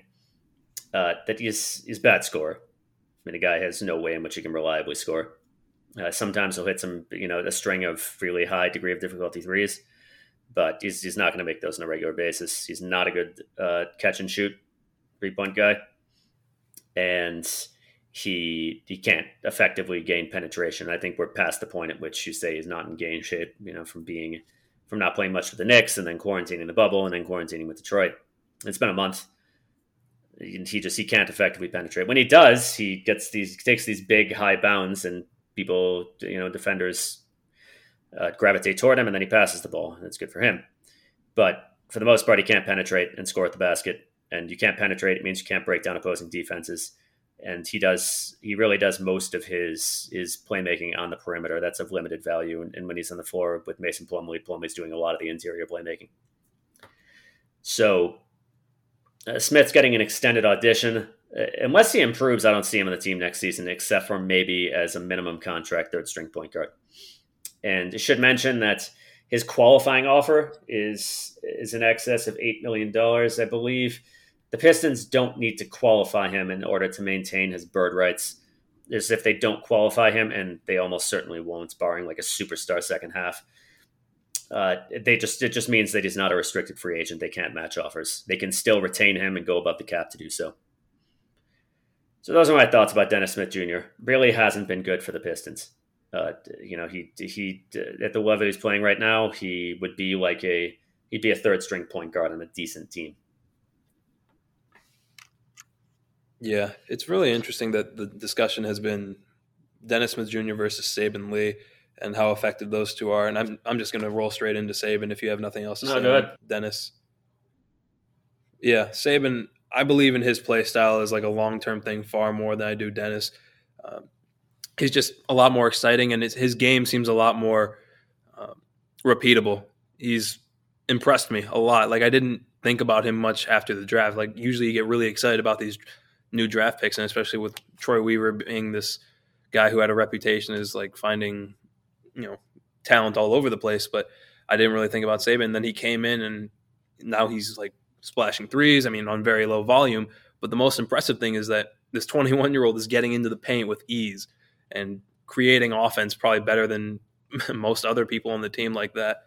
uh, that he's he's bad score. I mean, the guy has no way in which he can reliably score. Uh, sometimes he'll hit some, you know, a string of really high degree of difficulty threes, but he's, he's not going to make those on a regular basis. He's not a good uh, catch and shoot three point guy, and he he can't effectively gain penetration. I think we're past the point at which you say he's not in game shape. You know, from being from not playing much with the Knicks and then quarantining the bubble and then quarantining with Detroit. It's been a month. He just he can't effectively penetrate. When he does, he gets these takes these big high bounds and people, you know, defenders uh, gravitate toward him, and then he passes the ball. That's good for him. But for the most part, he can't penetrate and score at the basket. And you can't penetrate; it means you can't break down opposing defenses. And he does. He really does most of his his playmaking on the perimeter. That's of limited value. And, and when he's on the floor with Mason Plumlee, Plumlee's doing a lot of the interior playmaking. So uh, Smith's getting an extended audition. Uh, unless he improves, I don't see him on the team next season, except for maybe as a minimum contract third string point guard. And I should mention that his qualifying offer is is in excess of eight million dollars, I believe. The Pistons don't need to qualify him in order to maintain his bird rights. As if they don't qualify him, and they almost certainly won't, barring like a superstar second half. Uh, they just it just means that he's not a restricted free agent. They can't match offers. They can still retain him and go above the cap to do so. So those are my thoughts about Dennis Smith Jr. Really hasn't been good for the Pistons. Uh, you know, he he at the level he's playing right now, he would be like a he'd be a third string point guard on a decent team. Yeah, it's really interesting that the discussion has been Dennis Smith Jr. versus Saben Lee and how effective those two are. And I'm I'm just going to roll straight into Saben if you have nothing else to no, say. Dennis. Yeah, Saben. I believe in his play style as like a long term thing far more than I do Dennis. Um, he's just a lot more exciting, and his, his game seems a lot more um, repeatable. He's impressed me a lot. Like I didn't think about him much after the draft. Like usually you get really excited about these new draft picks, and especially with Troy Weaver being this guy who had a reputation as like finding you know talent all over the place. But I didn't really think about Saben. Then he came in, and now he's like splashing threes. I mean, on very low volume. But the most impressive thing is that this 21 year old is getting into the paint with ease and creating offense probably better than most other people on the team like that.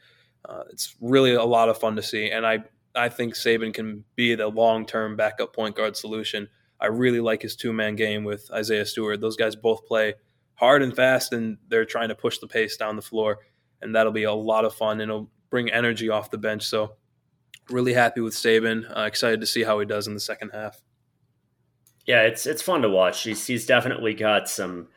Uh, it's really a lot of fun to see, and I I think Saben can be the long term backup point guard solution. I really like his two man game with Isaiah Stewart. Those guys both play hard and fast, and they're trying to push the pace down the floor, and that'll be a lot of fun, and it'll bring energy off the bench. So, really happy with Saben. Uh, excited to see how he does in the second half. Yeah, it's it's fun to watch. He's he's definitely got some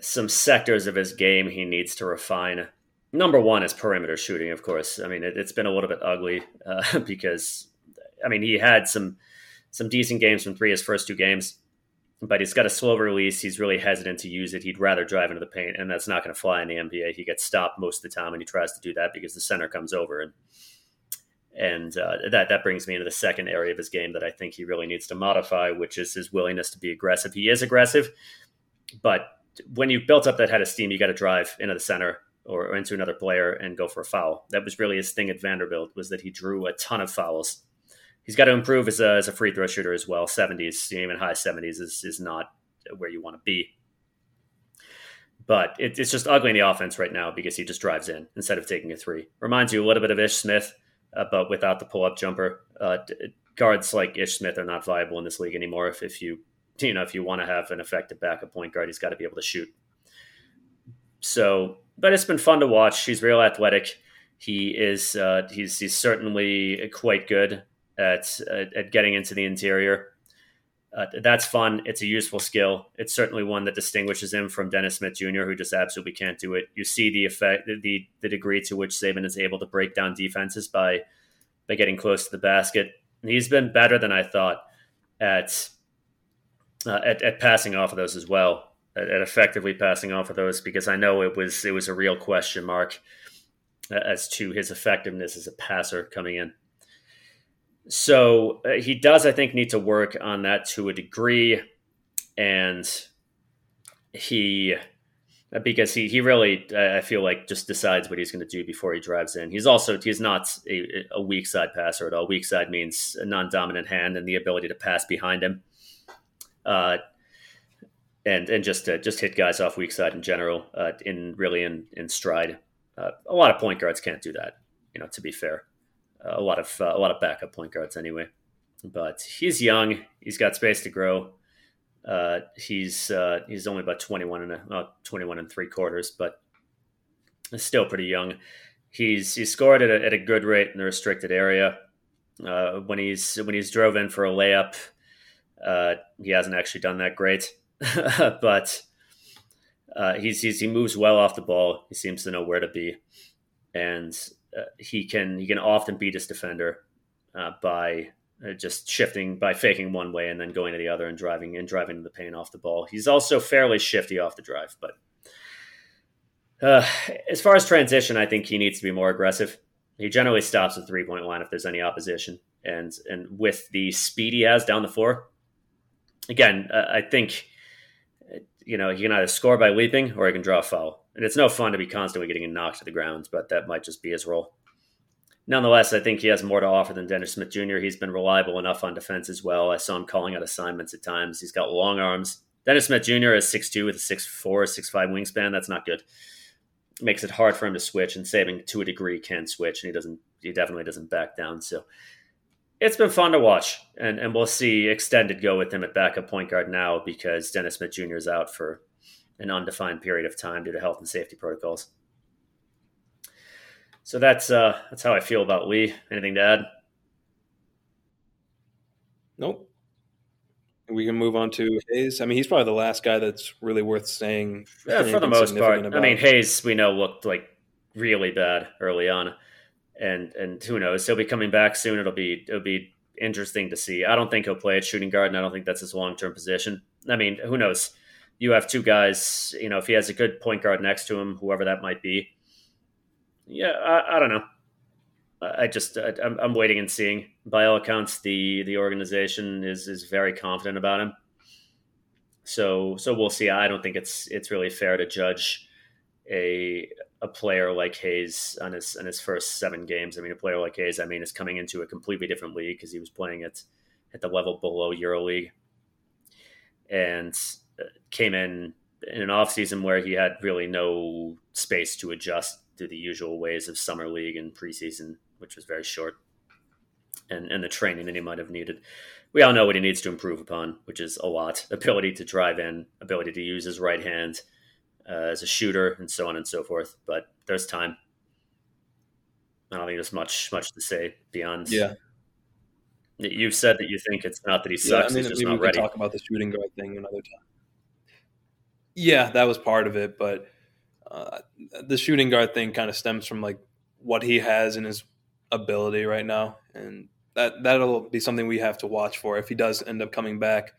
some sectors of his game he needs to refine. Number one is perimeter shooting, of course. I mean, it, has been a little bit ugly uh, because, I mean, he had some some decent games from three his first two games but he's got a slow release. He's really hesitant to use it. He'd rather drive into the paint, and that's not going to fly in the NBA. He gets stopped most of the time, and he tries to do that because the center comes over, and and uh, that that brings me into the second area of his game that I think he really needs to modify, which is his willingness to be aggressive. He is aggressive, but when you've built up that head of steam, you got to drive into the center or, or into another player and go for a foul. That was really his thing at Vanderbilt was that he drew a ton of fouls he's got to improve as a, as a free throw shooter as well. 70s, even high 70s is, is not where you want to be. But it, it's just ugly in the offense right now because he just drives in instead of taking a three. Reminds you a little bit of Ish Smith, uh, but without the pull up jumper. Uh, guards like Ish Smith are not viable in this league anymore. If, if you you know if you want to have an effective backup point guard, he's got to be able to shoot. So, but it's been fun to watch. He's real athletic. He is uh, he's he's certainly quite good at at, getting into the interior. Uh, that's fun. It's a useful skill. It's certainly one that distinguishes him from Dennis Smith Jr., who just absolutely can't do it. You see the effect, the the degree to which Saben is able to break down defenses by by getting close to the basket. And he's been better than I thought at uh, at, at, passing off of those as well, at, at, effectively passing off of those, because I know it was it was a real question mark uh, as to his effectiveness as a passer coming in. So uh, he does, I think, need to work on that to a degree, and he uh, because he he really I feel like just decides what he's going to do before he drives in. He's also he's not a, a weak side passer at all. Weak side means a non-dominant hand and the ability to pass behind him, uh, and and just uh, just hit guys off weak side in general. Uh, in really in in stride, uh, a lot of point guards can't do that. You know, to be fair a lot of uh, a lot of backup point guards anyway. But he's young. He's got space to grow. Uh, he's uh, he's only about 21 and a, 21 and three quarters, but still pretty young. He's he's scored at a, at a good rate in the restricted area. Uh, when he's when he's drove in for a layup, uh, he hasn't actually done that great, but uh, he's, he's he moves well off the ball. He seems to know where to be, and uh, he can he can often beat his defender uh, by uh, just shifting by faking one way and then going to the other and driving and driving the paint off the ball. He's also fairly shifty off the drive, but uh, as far as transition, I think he needs to be more aggressive. He generally stops the three point line if there's any opposition, and and with the speed he has down the floor, again, uh, I think you know he can either score by leaping or he can draw a foul. And it's no fun to be constantly getting knocked to the ground, but that might just be his role. Nonetheless, I think he has more to offer than Dennis Smith Jr. He's been reliable enough on defense as well. I saw him calling out assignments at times. He's got long arms. Dennis Smith Jr. is 6'2 with a 6'4, 6'5 wingspan. That's not good. Makes it hard for him to switch, and Saben to a degree can switch, and he doesn't he definitely doesn't back down. So it's been fun to watch, and, and we'll see extended go with him at backup point guard now because Dennis Smith Jr. is out for an undefined period of time due to health and safety protocols. So that's uh, that's how I feel about Lee. Anything to add? Nope. We can move on to Hayes. I mean, he's probably the last guy that's really worth saying. Yeah, for the most part. About. I mean, Hayes, we know looked like really bad early on, and and who knows? He'll be coming back soon. It'll be it'll be interesting to see. I don't think he'll play at shooting guard, and I don't think that's his long term position. I mean, who knows? you have two guys, you know, if he has a good point guard next to him, whoever that might be. Yeah, I, I don't know. I just I, I'm, I'm waiting and seeing. By all accounts, the the organization is is very confident about him. So so we'll see. I don't think it's it's really fair to judge a a player like Hayes on his on his first seven games. I mean, a player like Hayes, I mean, is coming into a completely different league because he was playing at at the level below EuroLeague, and uh, came in in an offseason where he had really no space to adjust to the usual ways of summer league and preseason, which was very short, and and the training that he might have needed. We all know what he needs to improve upon, which is a lot: ability to drive in, ability to use his right hand uh, as a shooter, and so on and so forth. But there's time. I don't think there's much much to say beyond. Yeah, You've said that you think it's not that he sucks; yeah, I mean, he's just not ready. Talk about the shooting guard thing another time. Yeah, that was part of it, but uh, the shooting guard thing kind of stems from like what he has in his ability right now, and that that'll be something we have to watch for if he does end up coming back.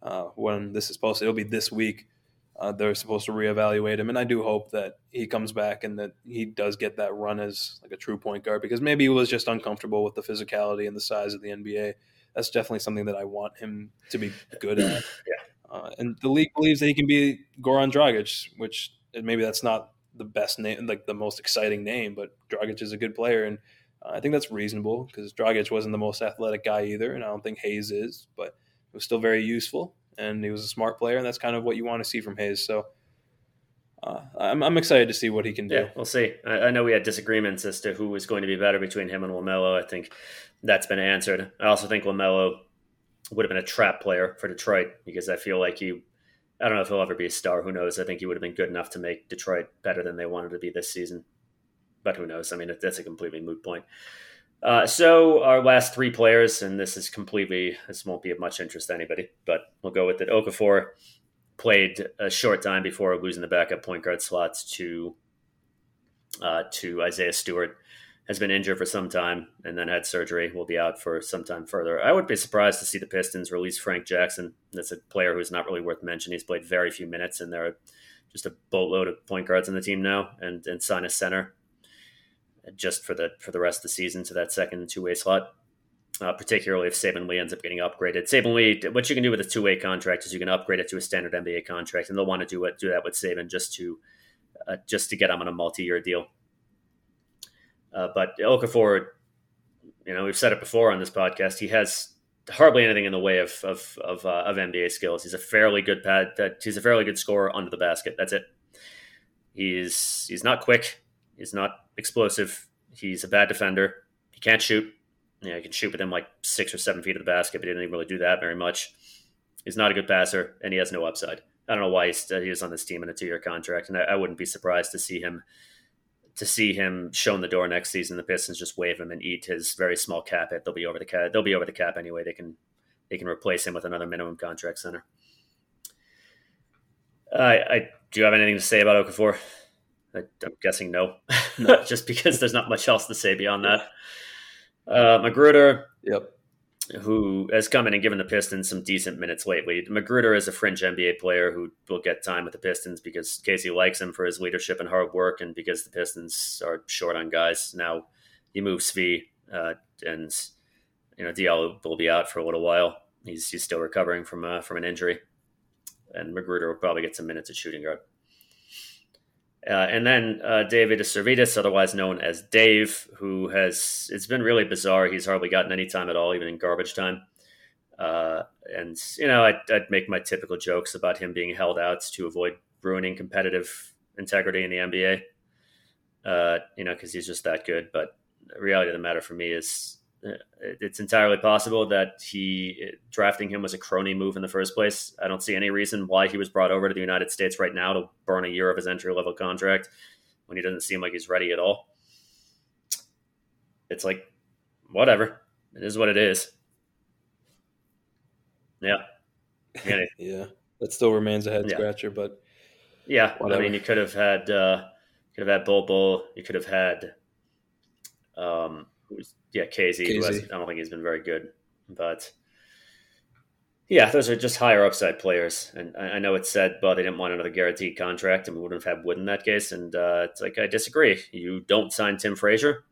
Uh, when this is supposed to, it'll be this week. Uh, they're supposed to reevaluate him, and I do hope that he comes back and that he does get that run as like a true point guard because maybe he was just uncomfortable with the physicality and the size of the NBA. That's definitely something that I want him to be good at. yeah. Uh, and the league believes that he can be Goran Dragic, which maybe that's not the best name, like the most exciting name, but Dragic is a good player, and uh, I think that's reasonable because Dragic wasn't the most athletic guy either, and I don't think Hayes is, but it was still very useful, and he was a smart player, and that's kind of what you want to see from Hayes. So. Uh, I'm, I'm excited to see what he can do. Yeah, we'll see. I, I, know we had disagreements as to who was going to be better between him and Lamelo. I think that's been answered. I also think Lamelo would have been a trap player for Detroit because I feel like he, I don't know if he'll ever be a star. Who knows? I think he would have been good enough to make Detroit better than they wanted to be this season. But who knows? I mean, that's a completely moot point. Uh, so our last three players, and this is completely this won't be of much interest to anybody, but we'll go with it. Okafor played a short time before losing the backup point guard slots to uh, to Isaiah Stewart. Has been injured for some time and then had surgery. Will be out for some time further. I would be surprised to see the Pistons release Frank Jackson. That's a player who's not really worth mentioning. He's played very few minutes, and there are just a boatload of point guards on the team now, and and sign a center just for the for the rest of the season to that second two way slot. Uh, particularly if Saben Lee ends up getting upgraded. Saben Lee, what you can do with a two way contract is you can upgrade it to a standard NBA contract, and they'll want to do it do that with Saben just to uh, just to get him on a multi year deal. Uh, but Okafor, you know, we've said it before on this podcast. He has hardly anything in the way of of of, uh, of NBA skills. He's a fairly good pad. He's a fairly good scorer under the basket. That's it. He's he's not quick. He's not explosive. He's a bad defender. He can't shoot. You know, he can shoot within like six or seven feet of the basket, but he didn't really do that very much. He's not a good passer, and he has no upside. I don't know why he's, uh, he was on this team in a two-year contract, and I, I, wouldn't be surprised to see him to see him shown the door next season. The Pistons just waive him and eat his very small cap hit. They'll be over the cap. They'll be over the cap anyway. They can they can replace him with another minimum contract center. I, I do you have anything to say about Okafor? I, am guessing no, no. just because there's not much else to say beyond that. Uh, McGruder, yep, who has come in and given the Pistons some decent minutes lately. McGruder is a fringe NBA player who will get time with the Pistons because Casey likes him for his leadership and hard work, and because the Pistons are short on guys. Now you move Svi, uh, and you know Diallo will be out for a little while. He's he's still recovering from uh, from an injury, and McGruder will probably get some minutes at shooting guard. Uh, and then uh, David Sirvydis, otherwise known as Dave, who has it's been really bizarre. He's hardly gotten any time at all, even in garbage time. Uh, and you know, I'd, I'd, make my typical jokes about him being held out to avoid ruining competitive integrity in the NBA. Uh, you know, because he's just that good. But the reality of the matter for me is it's entirely possible that he drafting him was a crony move in the first place. I don't see any reason why he was brought over to the United States right now to burn a year of his entry level contract when he doesn't seem like he's ready at all. It's like, whatever. It is what it is. Yeah. Yeah. That still remains a head yeah. scratcher, but yeah, whatever. I mean, you could have had, uh, could have had Bol Bol. You could have had, um, yeah, Casey. Casey. Has, I don't think he's been very good, but yeah, those are just higher upside players. And I, I know it's said, but they didn't want another guaranteed contract, and we wouldn't have had Wood in that case. And uh, it's like I disagree. You don't sign Tim Frazier.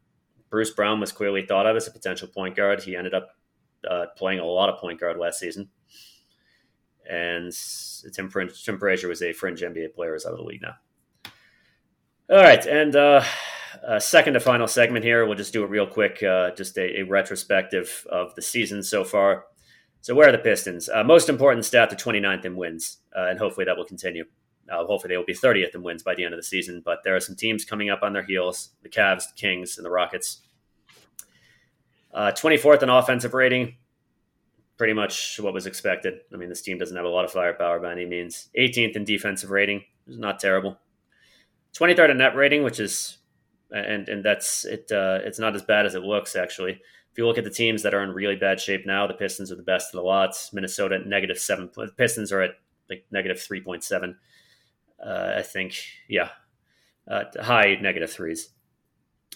Bruce Brown was clearly thought of as a potential point guard. He ended up uh, playing a lot of point guard last season. And Tim, Tim Frazier was a fringe NBA player is out of the league now. All right, and uh, uh, second to final segment here. We'll just do it real quick, uh, just a, a, retrospective of the season so far. So, where are the Pistons? Uh, most important stat: the 29th in wins, uh, and hopefully that will continue. Uh, hopefully, they will be 30th in wins by the end of the season. But there are some teams coming up on their heels: the Cavs, the Kings, and the Rockets. 24th uh, in offensive rating, pretty much what was expected. I mean, this team doesn't have a lot of firepower by any means. 18th in defensive rating, is not terrible. 23rd in net rating, which is and and that's it. Uh, it's not as bad as it looks actually. If you look at the teams that are in really bad shape now, the Pistons are the best of the lots. Minnesota at negative seven. The Pistons are at like negative three point seven. Uh, I think, yeah, uh, high negative threes.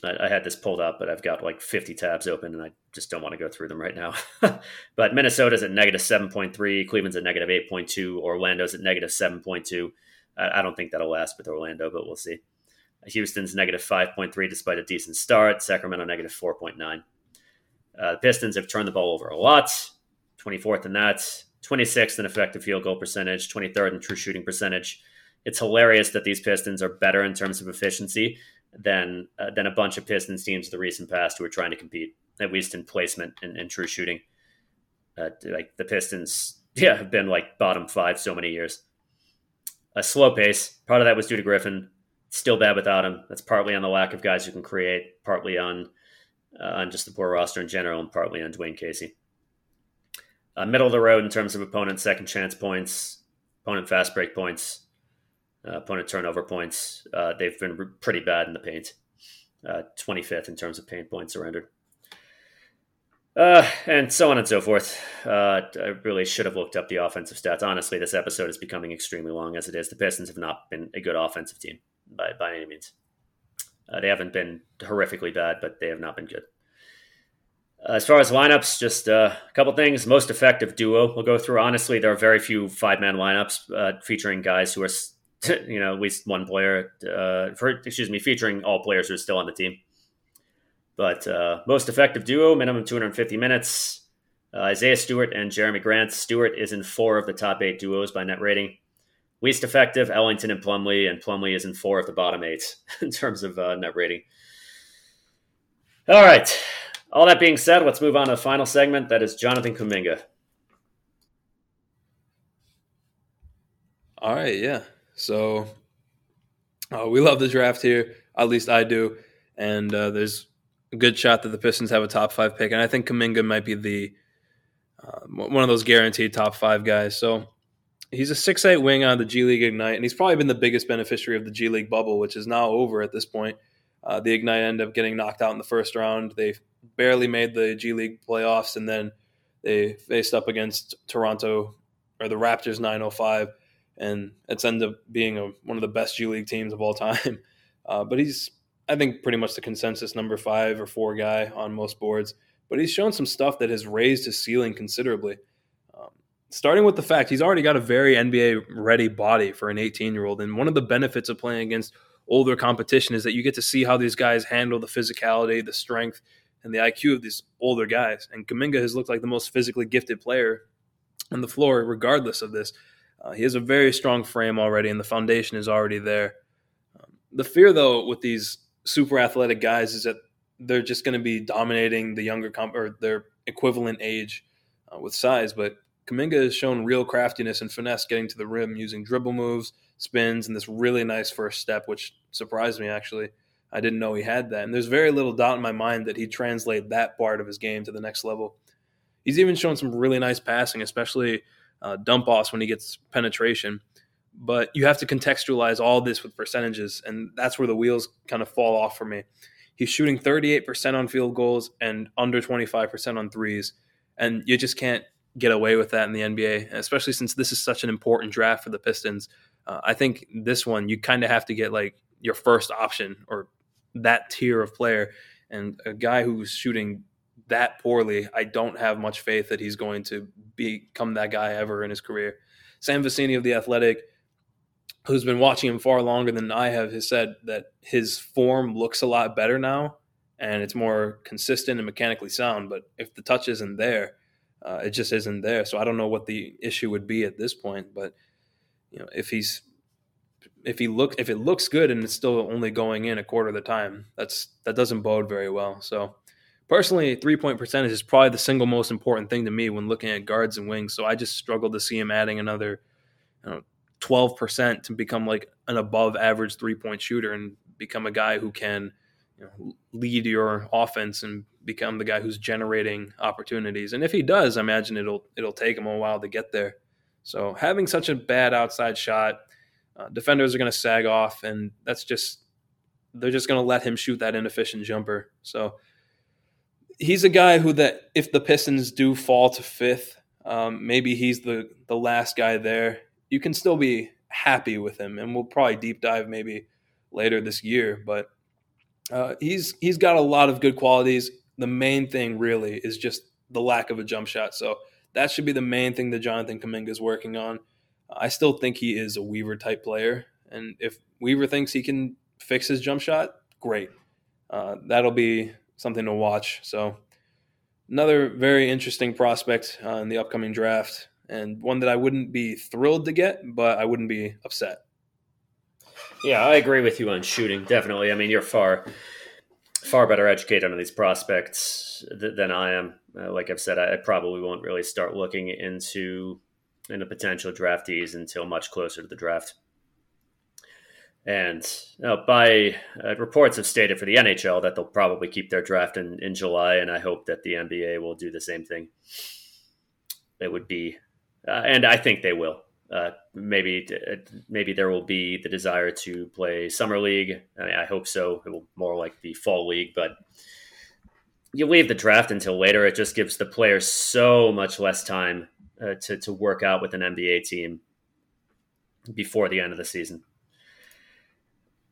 I, I, had this pulled up, but I've got like 50 tabs open, and I just don't want to go through them right now. but Minnesota's at negative 7.3, Cleveland's at negative 8.2, Orlando's at negative 7.2. I, I don't think that'll last with Orlando, but we'll see. Houston's negative 5.3 despite a decent start. Sacramento negative 4.9. Uh, the Pistons have turned the ball over a lot. 24th in that, 26th in effective field goal percentage, 23rd in true shooting percentage. It's hilarious that these Pistons are better in terms of efficiency than uh, than a bunch of Pistons teams of the recent past who are trying to compete, at least in placement and, and true shooting. Uh, like the Pistons, yeah, have been like bottom five so many years. A slow pace. Part of that was due to Griffin still bad without him. That's partly on the lack of guys who can create, partly on uh, on just the poor roster in general, and partly on Dwane Casey. Uh, middle of the road in terms of opponent second chance points, opponent fast break points, uh, opponent turnover points. Uh, they've been pretty bad in the paint. 25th uh, in terms of paint points surrendered. Uh, and so on and so forth. I really should have looked up the offensive stats. Honestly, this episode is becoming extremely long as it is. The Pistons have not been a good offensive team by, by any means. Uh, they haven't been horrifically bad, but they have not been good. As far as lineups, just uh, a couple things. Most effective duo we'll go through. Honestly, there are very few five man lineups uh, featuring guys who are, you know, at least one player. Uh, for excuse me, featuring all players who are still on the team. But most effective duo, minimum 250 minutes. Isaiah Stewart and Jerami Grant. Stewart is in four of the top eight duos by net rating. Least effective, Ellington and Plumlee, and Plumlee is in four of the bottom eight in terms of net rating. All right. All that being said, let's move on to the final segment. That is Jonathan Kuminga. All right, yeah. So uh, we love the draft here. At least I do. And uh, there's a good shot that the Pistons have a top five pick. And I think Kuminga might be the uh, one of those guaranteed top five guys. So he's a six eight wing on the G League Ignite, and he's probably been the biggest beneficiary of the G League bubble, which is now over at this point. Uh, the Ignite ended up getting knocked out in the first round. They barely made the G League playoffs, and then they faced up against Toronto or the Raptors 905, and it's ended up being a, one of the best G League teams of all time. Uh, but he's, I think, pretty much the consensus number five or four guy on most boards. But he's shown some stuff that has raised his ceiling considerably. Starting with the fact he's already got a very NBA ready body for an 18 year old, and one of the benefits of playing against older competition is that you get to see how these guys handle the physicality, the strength, and the IQ of these older guys. And Kuminga has looked like the most physically gifted player on the floor, regardless of this. Uh, he has a very strong frame already, and the foundation is already there. Um, the fear, though, with these super athletic guys is that they're just going to be dominating the younger comp or their equivalent age uh, with size. But Kuminga has shown real craftiness and finesse getting to the rim using dribble moves, spins, and this really nice first step, which surprised me actually. I didn't know he had that. And there's very little doubt in my mind that he'd translate that part of his game to the next level. He's even shown some really nice passing, especially uh, dump offs when he gets penetration. But you have to contextualize all this with percentages, and that's where the wheels kind of fall off for me. He's shooting 38% on field goals and under 25% on threes, and you just can't get away with that in the NBA, especially since this is such an important draft for the Pistons. Uh, I think this one you kind of have to get like your first option or that tier of player. And a guy who's shooting that poorly, I don't have much faith that he's going to become that guy ever in his career. Sam Vecenie of the Athletic, who's been watching him far longer than I have, has said that his form looks a lot better now and it's more consistent and mechanically sound. But if the touch isn't there, uh, it just isn't there. So I don't know what the issue would be at this point. But you know, if he's if he look if it looks good and it's still only going in a quarter of the time, that's that doesn't bode very well. So personally, three point percentage is probably the single most important thing to me when looking at guards and wings. So I just struggle to see him adding another you know, twelve percent to become like an above average three point shooter and become a guy who can you know, lead your offense and become the guy who's generating opportunities. And if he does, I imagine it'll it'll take him a while to get there. So having such a bad outside shot uh, defenders are going to sag off, and that's just they're just going to let him shoot that inefficient jumper. So he's a guy who that if the Pistons do fall to fifth, um, maybe he's the the last guy there. You can still be happy with him, and we'll probably deep dive maybe later this year. But uh, he's he's got a lot of good qualities. The main thing really is just the lack of a jump shot. So that should be the main thing that Jonathan Kuminga is working on. I still think he is a Weaver type player, and if Weaver thinks he can fix his jump shot, great. Uh, that'll be something to watch. So another very interesting prospect uh, in the upcoming draft, and one that I wouldn't be thrilled to get, but I wouldn't be upset. Yeah, I agree with you on shooting. Definitely. I mean, you're far far better educated on these prospects th- than I am. Uh, like I've said, I, I probably won't really start looking into into potential draftees until much closer to the draft. And by uh, reports have stated for the NHL that they'll probably keep their draft in, in July, and I hope that the NBA will do the same thing. It would be, uh, and I think they will. Uh, maybe uh, maybe there will be the desire to play summer league. I, mean, I hope so. It will more like the fall league, but you leave the draft until later, it just gives the players so much less time uh, to to work out with an NBA team before the end of the season.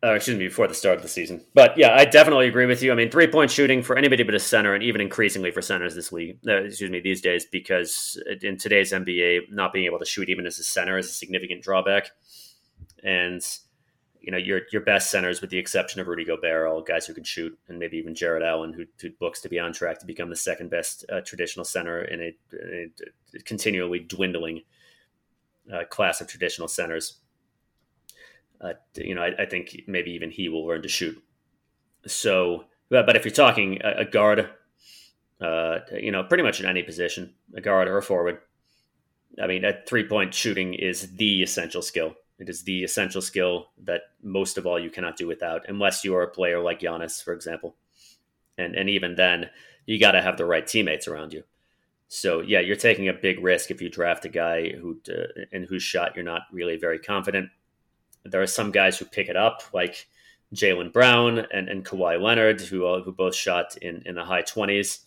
Uh, excuse me, before the start of the season. But yeah, I definitely agree with you. I mean, three point shooting for anybody but a center, and even increasingly for centers this league, uh, excuse me, these days, because in today's NBA, not being able to shoot even as a center is a significant drawback. And you know, your your best centers, with the exception of Rudy Gobert, all guys who can shoot, and maybe even Jarrett Allen, who, who looks to be on track to become the second best uh, traditional center in a, a continually dwindling uh, class of traditional centers uh, you know, I, I, think maybe even he will learn to shoot. So, but, if you're talking a, a guard, uh, you know, pretty much in any position, a guard or a forward, I mean, that three point shooting is the essential skill. It is the essential skill that most of all you cannot do without, unless you are a player like Giannis, for example. And and even then, you got to have the right teammates around you. So yeah, you're taking a big risk if you draft a guy who uh, in whose shot you're not really very confident. There are some guys who pick it up, like Jaylen Brown and, and Kawhi Leonard, who uh, who both shot in, in the high twenties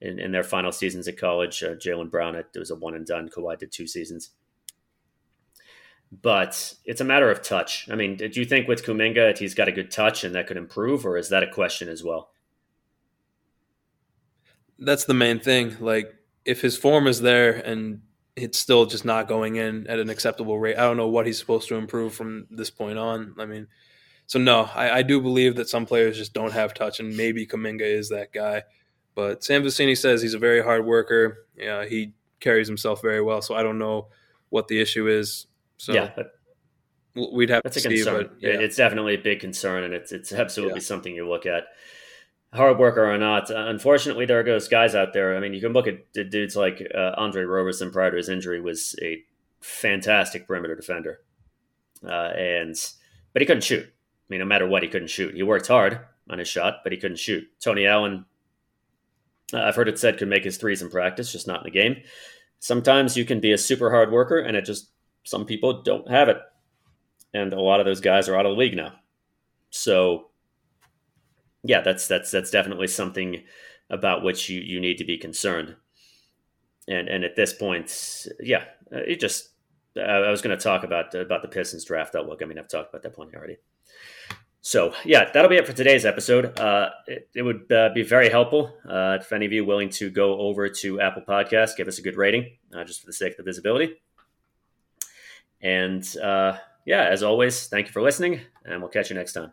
in, in their final seasons at college. Uh, Jaylen Brown, it was a one and done. Kawhi did two seasons. But it's a matter of touch. I mean, do you think with Kuminga that he's got a good touch and that could improve, or is that a question as well? That's the main thing. Like, if his form is there and it's still just not going in at an acceptable rate. I don't know what he's supposed to improve from this point on. I mean, so no, I, I do believe that some players just don't have touch, and maybe Kuminga is that guy. But Sam Vecenie says he's a very hard worker. Yeah, he carries himself very well. So I don't know what the issue is. So yeah, we'd have that's to a see, concern. But, yeah. It's definitely a big concern, and it's it's absolutely yeah. something you look at hard worker or not, unfortunately, there are those guys out there. I mean, you can look at dudes like uh, Andre Roberson prior to his injury was a fantastic perimeter defender, uh, and but he couldn't shoot. I mean, no matter what, he couldn't shoot. He worked hard on his shot, but he couldn't shoot. Tony Allen, uh, I've heard it said, could make his threes in practice, just not in the game. Sometimes you can be a super hard worker, and it just some people don't have it, and a lot of those guys are out of the league now. So yeah, that's that's that's definitely something about which you, you need to be concerned. And and at this point, yeah, uh, it just I was going to talk about about the Pistons draft outlook. I mean, I've talked about that plenty already. So yeah, that'll be it for today's episode. Uh, it, it, would uh, be very helpful uh, if any of you willing to go over to Apple Podcast, give us a good rating, uh, just for the sake of the visibility. And uh, yeah, as always, thank you for listening, and we'll catch you next time.